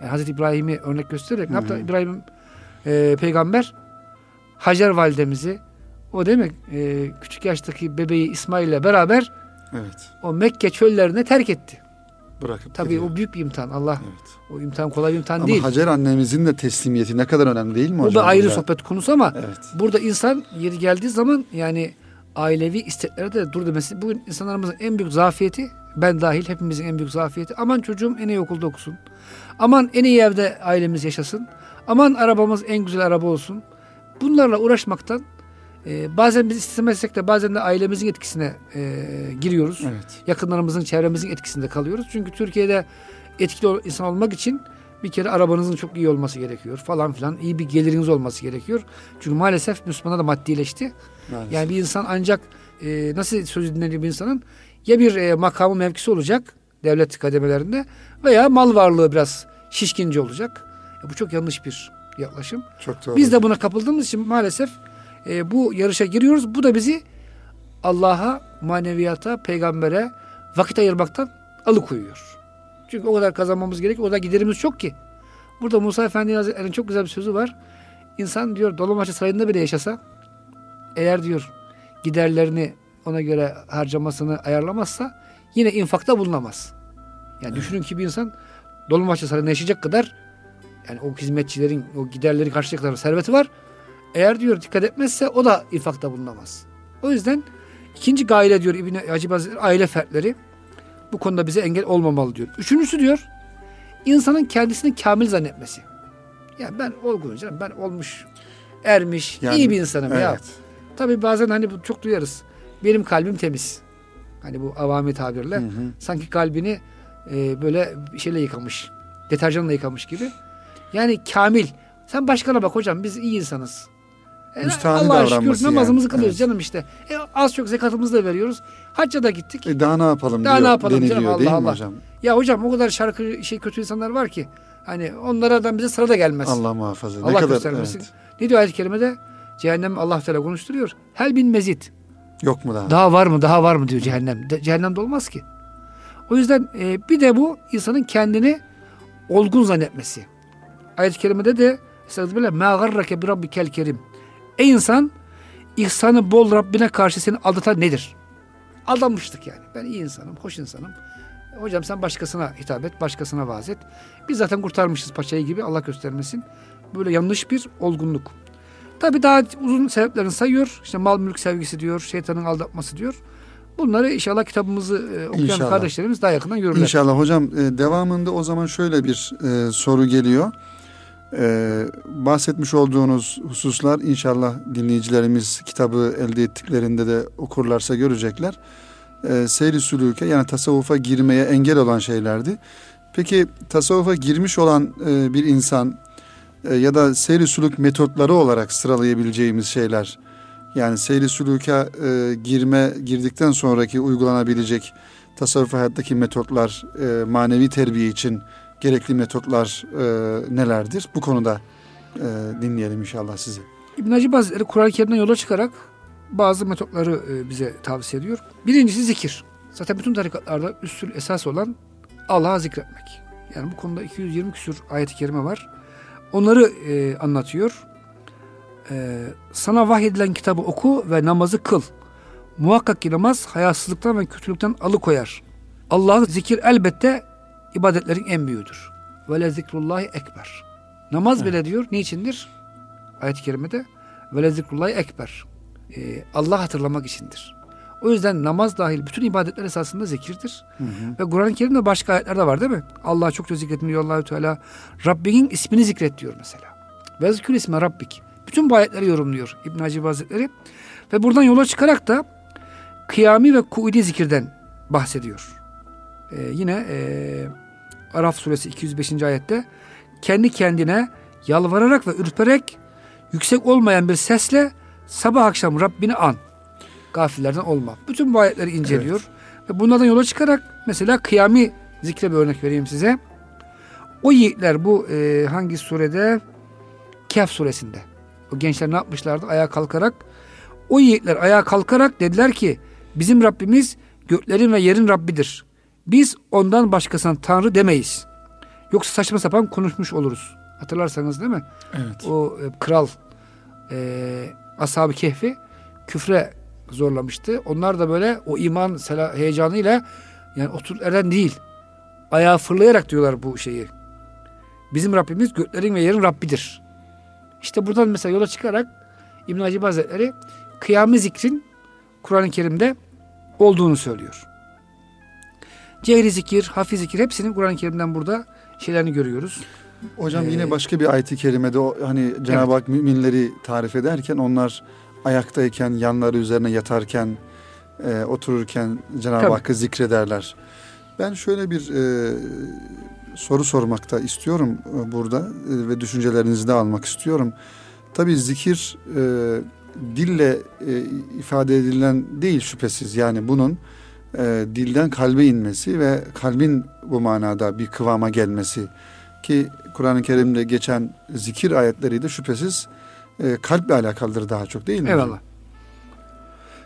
Yani Hazreti İbrahim'i örnek göstererek ne yaptı? İbrahim e, peygamber Hacer validemizi o mi? E, küçük yaştaki bebeği İsmail ile beraber Evet. o Mekke çöllerine terk etti. Bırakıp Tabii gidiyor. o büyük bir imtihan. Allah Evet. o imtihan kolay bir imtihan Ama değil. Hacer annemizin de teslimiyeti ne kadar önemli değil mi o hocam? da ayrı sohbet konusu ama Evet. burada insan yeri geldiği zaman yani ailevi isteklere de dur demesi. Bugün insanlarımızın en büyük zafiyeti ben dahil hepimizin en büyük zafiyeti. Aman çocuğum en iyi okulda okusun. Aman en iyi evde ailemiz yaşasın. Aman arabamız en güzel araba olsun. Bunlarla uğraşmaktan e, bazen biz istemezsek de bazen de ailemizin etkisine e, giriyoruz. Evet. yakınlarımızın, çevremizin etkisinde kalıyoruz. Çünkü Türkiye'de etkili insan olmak için bir kere arabanızın çok iyi olması gerekiyor falan filan. iyi bir geliriniz olması gerekiyor. Çünkü maalesef Müslümanlar da maddileşti. Maalesef. Yani bir insan ancak e, nasıl söz dinleniyor bir insanın ya bir e, makamı mevkisi olacak devlet kademelerinde veya mal varlığı biraz şişkince olacak. E, bu çok yanlış bir yaklaşım. Çok doğru. Biz de buna kapıldığımız için maalesef e, bu yarışa giriyoruz. Bu da bizi Allah'a, maneviyata, peygambere vakit ayırmaktan alıkoyuyor. Çünkü o kadar kazanmamız gerek, o kadar giderimiz çok ki. Burada Musa Efendi Hazretleri'nin çok güzel bir sözü var. İnsan diyor Dolmabahçe Sarayı'nda bile yaşasa eğer diyor giderlerini ona göre harcamasını ayarlamazsa yine infakta bulunamaz. Yani düşünün ki bir insan Dolmabahçe Sarayı'nda yaşayacak kadar yani o hizmetçilerin o giderleri karşılayacak kadar serveti var. Eğer diyor dikkat etmezse o da infakta bulunamaz. O yüzden ikinci gayle diyor İbn Hacib Hazretleri aile fertleri bu konuda bize engel olmamalı diyor. Üçüncüsü diyor insanın kendisini kamil zannetmesi. Yani ben olgunum canım ben olmuş ermiş Yani, iyi bir insanım ya. Evet. Tabii bazen hani bu çok duyarız. Benim kalbim temiz. Hani bu avami tabirle. Hı hı. Sanki kalbini e, böyle şeyle yıkamış. Deterjanla yıkamış gibi. Yani kamil. Sen başkana bak hocam biz iyi insanız. E, Müstahane Allah'a şükür yani. namazımızı kılıyoruz evet. canım işte. E, az çok zekatımızı da veriyoruz. Hacca da gittik. E, daha ne yapalım daha diyor, ne yapalım canım, Allah, değil Allah. hocam? Ya hocam o kadar şarkı şey kötü insanlar var ki. Hani onlardan bize sırada gelmez. Allah muhafaza. Allah ne kadar. Evet. Ne diyor ayet-i kerimede? Cehennem Allah Teala konuşturuyor. Hel bin mezit. Yok mu daha? Daha var mı? Daha var mı diyor cehennem. De, cehennemde olmaz ki. O yüzden e, bir de bu insanın kendini olgun zannetmesi. Ayet-i kerimede de Estağfirullah. Mâ garrake bi rabbikel kerim. Ey insan ihsanı bol Rabbine karşı seni aldatan nedir? Aldanmıştık yani. Ben iyi insanım, hoş insanım. Hocam sen başkasına hitap et, başkasına vaaz et. Biz zaten kurtarmışız paçayı gibi Allah göstermesin. Böyle yanlış bir olgunluk. Tabi daha uzun sebeplerini sayıyor. İşte mal mülk sevgisi diyor, şeytanın aldatması diyor. Bunları inşallah kitabımızı e, okuyan İnşallah. kardeşlerimiz daha yakından görürler. İnşallah hocam e, devamında o zaman şöyle bir e, soru geliyor. E, bahsetmiş olduğunuz hususlar inşallah dinleyicilerimiz kitabı elde ettiklerinde de okurlarsa görecekler. E, seyri sülüke yani tasavvufa girmeye engel olan şeylerdi. Peki tasavvufa girmiş olan e, bir insan e, ya da seyri sülük metotları olarak sıralayabileceğimiz şeyler yani seyri sülüke e, girme girdikten sonraki uygulanabilecek tasavvuf hayattaki metotlar, e, manevi terbiye için gerekli metotlar e, nelerdir? Bu konuda e, dinleyelim inşallah sizi. İbn Hacib Hazretleri Kur'an-ı Kerim'den yola çıkarak bazı metotları e, bize tavsiye ediyor. Birincisi zikir. Zaten bütün tarikatlarda üstül esas olan Allah'a zikretmek. Yani bu konuda 220 küsur ayet-i kerime var. Onları e, anlatıyor. E, sana vahyedilen kitabı oku ve namazı kıl. Muhakkak ki namaz hayasızlıktan ve kötülükten alıkoyar. Allah'ın zikir elbette ibadetlerin en büyüğüdür. Ve le zikrullahi ekber. Namaz bile diyor niçindir? Ayet-i kerimede ve le zikrullahi ekber. Ee, Allah hatırlamak içindir. O yüzden namaz dahil bütün ibadetler esasında zikirdir. Hı hı. Ve Kur'an-ı Kerim'de başka ayetler de var değil mi? Allah çok çok zikredin diyor Allahü Teala. Rabbinin ismini zikret diyor mesela. Ve zikür ismi Rabbik. Bütün bu ayetleri yorumluyor İbn Hacib Hazretleri. Ve buradan yola çıkarak da kıyami ve kuudi zikirden bahsediyor. Ee, yine e, Araf suresi 205. ayette kendi kendine yalvararak ve ürperek yüksek olmayan bir sesle sabah akşam Rabbini an. Gafillerden olma. Bütün bu ayetleri inceliyor. Evet. Ve bunlardan yola çıkarak mesela kıyami zikre bir örnek vereyim size. O yiğitler bu e, hangi surede? Kehf suresinde. O gençler ne yapmışlardı? Ayağa kalkarak. O yiğitler ayağa kalkarak dediler ki bizim Rabbimiz göklerin ve yerin Rabbidir. Biz ondan başkasına Tanrı demeyiz. Yoksa saçma sapan konuşmuş oluruz. Hatırlarsanız değil mi? Evet. O e, kral e, Ashab-ı Kehf'i küfre zorlamıştı. Onlar da böyle o iman heyecanıyla yani otur eren değil. Ayağı fırlayarak diyorlar bu şeyi. Bizim Rabbimiz göklerin ve yerin Rabbidir. İşte buradan mesela yola çıkarak İbn Hacib Hazretleri kıyamı zikrin Kur'an-ı Kerim'de olduğunu söylüyor. Cehri zikir, hafiz zikir hepsinin Kur'an-ı Kerim'den burada şeylerini görüyoruz. Hocam ee, yine başka bir ayet-i kerimede o hani Cenab-ı evet. Hak müminleri tarif ederken onlar ayaktayken, yanları üzerine yatarken, e, otururken Cenab-ı Hakk'ı zikrederler. Ben şöyle bir e, soru sormakta istiyorum e, burada e, ve düşüncelerinizi de almak istiyorum. Tabii zikir e, dille e, ifade edilen değil şüphesiz. Yani bunun e, dilden kalbe inmesi ve kalbin bu manada bir kıvama gelmesi ki Kur'an-ı Kerim'de geçen zikir ayetleri de şüphesiz e, kalple alakalıdır daha çok değil mi? Eyvallah.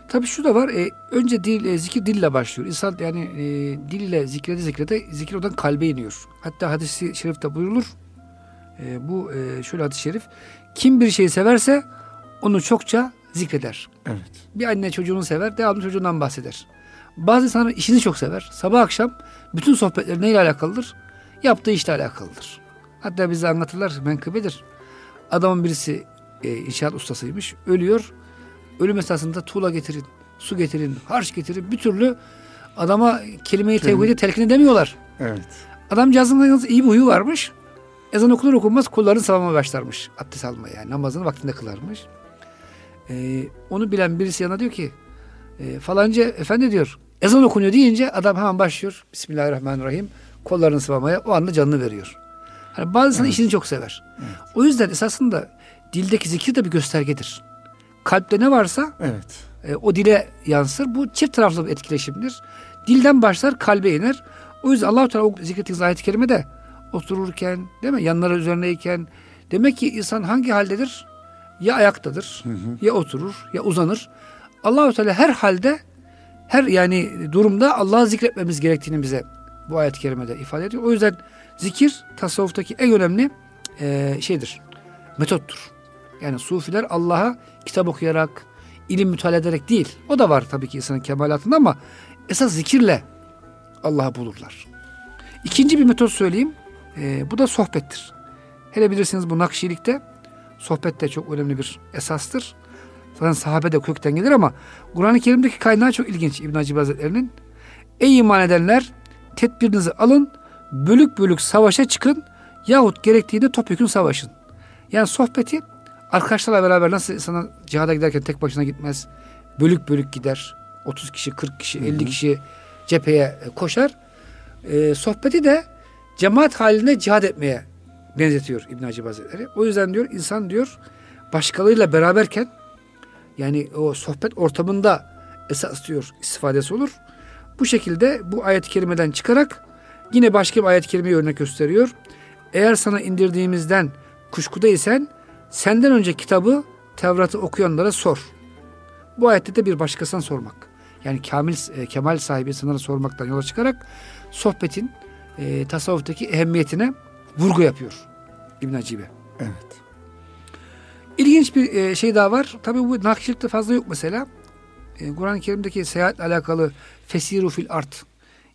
Tabi şu da var. E, önce dil, e, zikir dille başlıyor. İnsan yani e, dille zikrede zikrede zikir oradan kalbe iniyor. Hatta hadisi şerifte buyurulur. E, bu e, şöyle hadis-i şerif. Kim bir şeyi severse onu çokça zikreder. Evet. Bir anne çocuğunu sever, devamlı çocuğundan bahseder. Bazı insanlar işini çok sever. Sabah akşam bütün sohbetleri neyle alakalıdır? Yaptığı işle alakalıdır. Hatta bize anlatırlar menkıbedir. Adamın birisi e, inşaat ustasıymış. Ölüyor. Ölüm esasında tuğla getirin, su getirin, harç getirin. Bir türlü adama kelimeyi tevhidi telkin edemiyorlar. Evet. Adamcağızın yalnız iyi bir huyu varmış. Ezan okunur okunmaz kullarını savunma başlarmış. Abdest almaya yani namazını vaktinde kılarmış. Ee, onu bilen birisi yanına diyor ki e, falanca efendi diyor ezan okunuyor deyince adam hemen başlıyor. Bismillahirrahmanirrahim. Kollarını sıvamaya o anda canını veriyor. Hani bazısının evet. işini çok sever. Evet. O yüzden esasında dildeki zikir de bir göstergedir. Kalpte ne varsa evet. e, o dile yansır. Bu çift taraflı bir etkileşimdir. Dilden başlar kalbe iner. O yüzden Allah-u Teala o zikrettiğiniz ayet-i kerimede otururken değil mi yanları üzerindeyken demek ki insan hangi haldedir? Ya ayaktadır, hı hı. ya oturur, ya uzanır. Allahu Teala her halde her yani durumda Allah'ı zikretmemiz gerektiğini bize bu ayet-i kerimede ifade ediyor. O yüzden zikir tasavvuftaki en önemli e, şeydir, metottur. Yani sufiler Allah'a kitap okuyarak, ilim mütalaa ederek değil. O da var tabii ki insanın kemalatında ama esas zikirle Allah'ı bulurlar. İkinci bir metot söyleyeyim. E, bu da sohbettir. Hele bilirsiniz bu Nakşilikte sohbet de çok önemli bir esastır. Zaten sahabe de kökten gelir ama Kur'an-ı Kerim'deki kaynağı çok ilginç İbn Hacib Hazretleri'nin. Ey iman edenler tedbirinizi alın, bölük bölük savaşa çıkın yahut gerektiğinde topyekun savaşın. Yani sohbeti arkadaşlarla beraber nasıl sana cihada giderken tek başına gitmez. Bölük bölük gider. 30 kişi, 40 kişi, 50 kişi cepheye koşar. Ee, sohbeti de cemaat halinde cihad etmeye benzetiyor İbn Hacib Hazretleri. O yüzden diyor insan diyor başkalarıyla beraberken yani o sohbet ortamında esas diyor istifadesi olur. Bu şekilde bu ayet-i kerimeden çıkarak yine başka bir ayet-i kerimeyi örnek gösteriyor. Eğer sana indirdiğimizden kuşkudaysan senden önce kitabı Tevrat'ı okuyanlara sor. Bu ayette de bir başkasına sormak. Yani kamil e, kemal sahibi insanlara sormaktan yola çıkarak sohbetin e, tasavvuftaki ehemmiyetine vurgu yapıyor İbn Hacibe. Evet. İlginç bir e, şey daha var. Tabii bu nakşilikte fazla yok mesela. E, Kur'an-ı Kerim'deki seyahatle alakalı fesiru fil art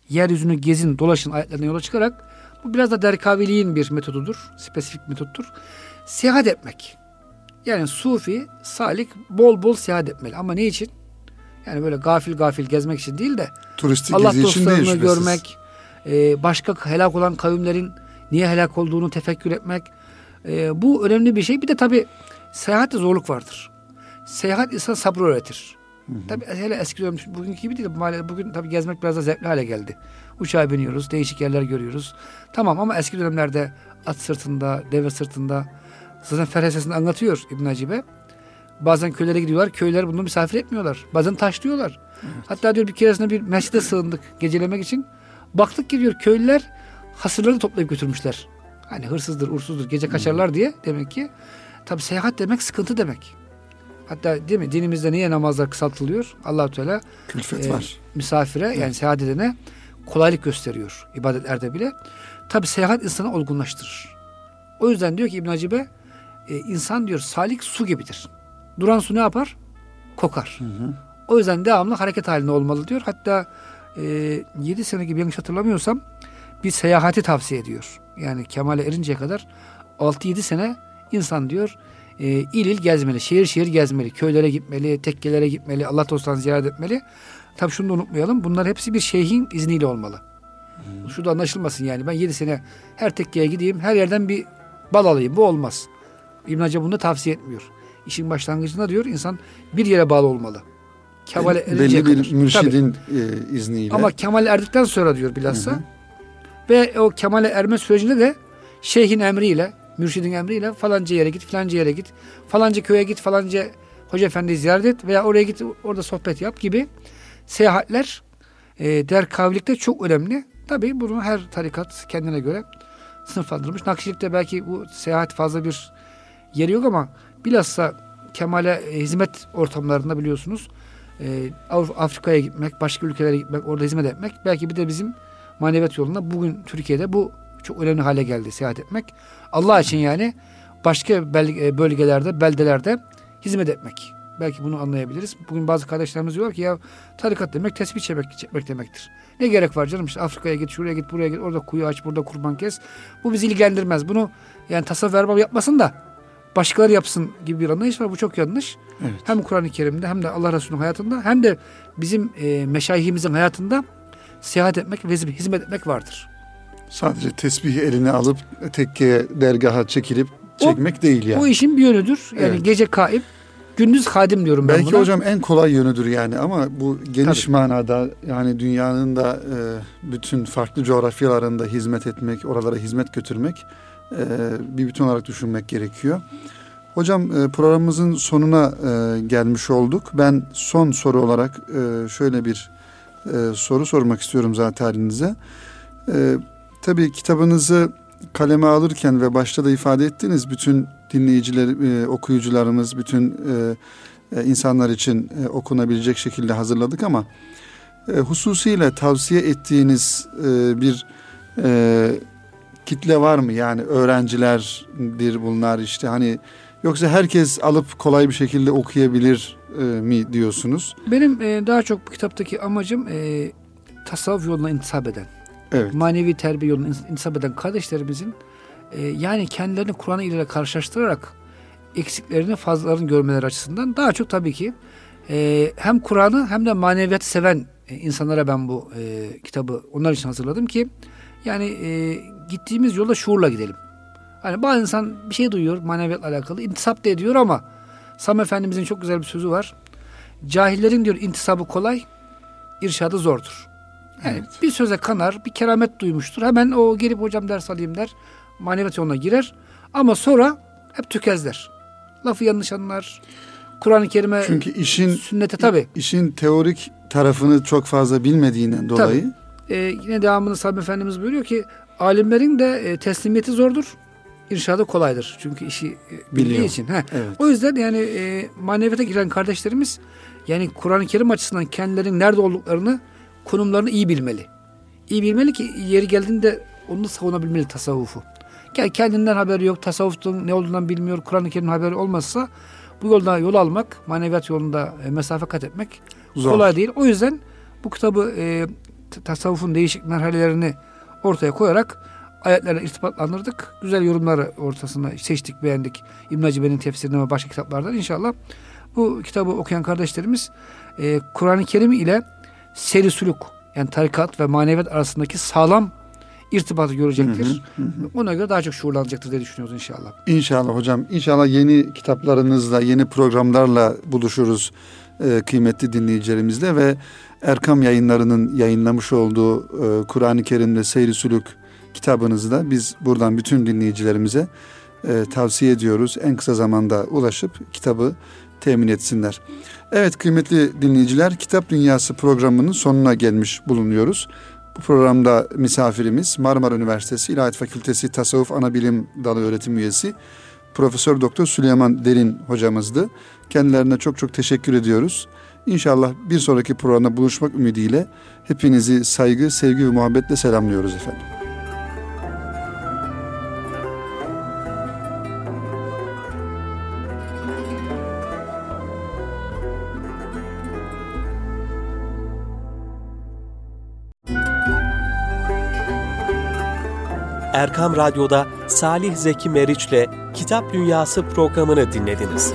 yeryüzünü gezin, dolaşın ayetlerine yola çıkarak bu biraz da derkaviliğin bir metodudur. Spesifik metottur. Seyahat etmek. Yani sufi, salik bol bol seyahat etmeli. Ama ne için? Yani böyle gafil gafil gezmek için değil de Turistik Allah dostlarını görmek, e, başka helak olan kavimlerin niye helak olduğunu tefekkür etmek. e, bu önemli bir şey. Bir de tabii seyahatte zorluk vardır. Seyahat insan sabrı öğretir. Tabii hele eski dönem bugünkü gibi değil. Maalesef bugün tabii gezmek biraz da zevkli hale geldi. Uçağa biniyoruz, değişik yerler görüyoruz. Tamam ama eski dönemlerde at sırtında, deve sırtında zaten Ferhesesini anlatıyor İbn Hacibe. Bazen köylere gidiyorlar. Köyler bunu misafir etmiyorlar. Bazen taşlıyorlar. Hatta diyor bir keresinde bir mescide sığındık gecelemek için. Baktık ki diyor köylüler hasırları toplayıp götürmüşler. Hani hırsızdır, uğursuzdur, gece kaçarlar diye demek ki. Tabi seyahat demek sıkıntı demek. Hatta değil mi dinimizde niye namazlar kısaltılıyor? allah Teala Külfet e, var. misafire yani seyahat edene kolaylık gösteriyor ibadetlerde bile. Tabi seyahat insanı olgunlaştırır. O yüzden diyor ki İbn Hacibe e, insan diyor salik su gibidir. Duran su ne yapar? Kokar. O yüzden devamlı hareket halinde olmalı diyor. Hatta e, 7 sene gibi yanlış hatırlamıyorsam bir seyahati tavsiye ediyor. Yani kemale erinceye kadar 6-7 sene insan diyor e, il il gezmeli, şehir şehir gezmeli, köylere gitmeli, tekkelere gitmeli, Allah dostlarını ziyaret etmeli. Tabi şunu da unutmayalım. Bunlar hepsi bir şeyhin izniyle olmalı. Şu da anlaşılmasın yani. Ben 7 sene her tekkeye gideyim, her yerden bir bal alayım. Bu olmaz. İbn Hacer bunu da tavsiye etmiyor. İşin başlangıcında diyor insan bir yere bağlı olmalı. Erinceye Belli bir kadar. Tabii. mürşidin e, izniyle. Ama kemale erdikten sonra diyor bilhassa. Ve o kemale erme sürecinde de şeyhin emriyle, mürşidin emriyle falanca yere git, falanca yere git, falanca köye git, falanca hoca efendiyi ziyaret et veya oraya git, orada sohbet yap gibi seyahatler e, der kavlikte çok önemli. Tabii bunu her tarikat kendine göre sınıflandırmış. Nakşilikte belki bu seyahat fazla bir yeri yok ama bilhassa kemale e, hizmet ortamlarında biliyorsunuz e, Afrika'ya gitmek, başka ülkelere gitmek, orada hizmet etmek belki bir de bizim maneviyat yolunda bugün Türkiye'de bu çok önemli hale geldi seyahat etmek. Allah için yani başka e, bölgelerde, beldelerde hizmet etmek. Belki bunu anlayabiliriz. Bugün bazı kardeşlerimiz diyorlar ki ya tarikat demek tesbih çekmek, çekmek demektir. Ne gerek var canım işte Afrika'ya git, şuraya git, buraya git, orada kuyu aç, burada kurban kes. Bu bizi ilgilendirmez. Bunu yani tasavvuf erbabı yapmasın da başkaları yapsın gibi bir anlayış var. Bu çok yanlış. Evet. Hem Kur'an-ı Kerim'de hem de Allah Resulü'nün hayatında hem de bizim e, meşayihimizin hayatında seyahat etmek ve hizmet etmek vardır. Sadece tesbihi eline alıp tekkeye, dergaha çekilip çekmek değil yani. O işin bir yönüdür. Yani Evet. gece kaip, gündüz hadim diyorum ben Belki buna. hocam en kolay yönüdür yani ama bu geniş Tabii. manada yani dünyanın da e, bütün farklı coğrafyalarında hizmet etmek, oralara hizmet götürmek e, bir bütün olarak düşünmek gerekiyor. Hocam e, programımızın sonuna e, gelmiş olduk. Ben son soru olarak e, şöyle bir e, soru sormak istiyorum zaten halinize. E, tabii kitabınızı kaleme alırken ve başta da ifade ettiniz bütün dinleyiciler, e, okuyucularımız, bütün e, e, insanlar için okunabilecek şekilde hazırladık ama e, hususiyle tavsiye ettiğiniz bir kitle var mı? Yani öğrencilerdir bunlar işte hani yoksa herkes alıp kolay bir şekilde okuyabilir mi diyorsunuz? Benim daha çok bu kitaptaki amacım e, tasavvuf yoluna intisap eden, Evet. manevi terbiye yoluna in- intisap eden kardeşlerimizin e, yani kendilerini Kur'an ile karşılaştırarak eksiklerini fazlalarını görmeleri açısından daha çok tabii ki e, hem Kur'an'ı hem de maneviyatı seven e, insanlara ben bu e, kitabı onlar için hazırladım ki yani e, gittiğimiz yolda şuurla gidelim. Hani bazı insan bir şey duyuyor maneviyatla alakalı intisap da ediyor ama Sami Efendimizin çok güzel bir sözü var. Cahillerin diyor intisabı kolay, irşadı zordur. Yani Evet. bir söze kanar, bir keramet duymuştur. Hemen o gelip hocam ders alayım der. Maneviyat yoluna girer. Ama sonra hep tökezler. Lafı yanlış anlar. Kur'an-ı Kerim'e, Çünkü işin sünnete tabi. işin teorik tarafını çok fazla bilmediğinden dolayı Ee, yine devamını Sami Efendimiz buyuruyor ki alimlerin de e, teslimiyeti zordur. İrşadı kolaydır. Çünkü işi e, bildiği Biliyor. için. Heh. evet. O yüzden yani e, maneviyata giren kardeşlerimiz yani Kur'an-ı Kerim açısından kendilerinin nerede olduklarını, konumlarını iyi bilmeli. İyi bilmeli ki yeri geldiğinde onu savunabilmeli tasavvufu. Yani kendinden haberi yok, tasavvufun ne olduğundan bilmiyor, Kur'an-ı Kerim'in haberi olmazsa bu yolda yol almak, maneviyat yolunda e, mesafe kat etmek Zor. kolay değil. O yüzden bu kitabı e, tasavvufun değişik merhalelerini ortaya koyarak ayetlerle irtibatlandırdık. Güzel yorumları ortasında seçtik, beğendik. İbn Hacibe'nin tefsirinden ve başka kitaplardan inşallah bu kitabı okuyan kardeşlerimiz e, Kur'an-ı Kerim ile seri suluk yani tarikat ve maneviyat arasındaki sağlam irtibatı görecektir. Hı hı hı. Ona göre daha çok şuurlanacaktır diye düşünüyoruz inşallah. İnşallah hocam. İnşallah yeni kitaplarınızla, yeni programlarla buluşuruz e, kıymetli dinleyicilerimizle ve Erkam yayınlarının yayınlamış olduğu e, Kur'an-ı Kerim'de Seyri Sülük kitabınızı da biz buradan bütün dinleyicilerimize e, tavsiye ediyoruz. En kısa zamanda ulaşıp kitabı temin etsinler. Evet kıymetli dinleyiciler Kitap Dünyası programının sonuna gelmiş bulunuyoruz. Bu programda misafirimiz Marmara Üniversitesi İlahiyat Fakültesi Tasavvuf Anabilim Dalı öğretim üyesi Profesör Doktor Süleyman Derin hocamızdı. Kendilerine çok çok teşekkür ediyoruz. İnşallah bir sonraki programda buluşmak ümidiyle hepinizi saygı, sevgi ve muhabbetle selamlıyoruz efendim. Erkam Radyo'da Salih Zeki Meriç'le Kitap Dünyası programını dinlediniz.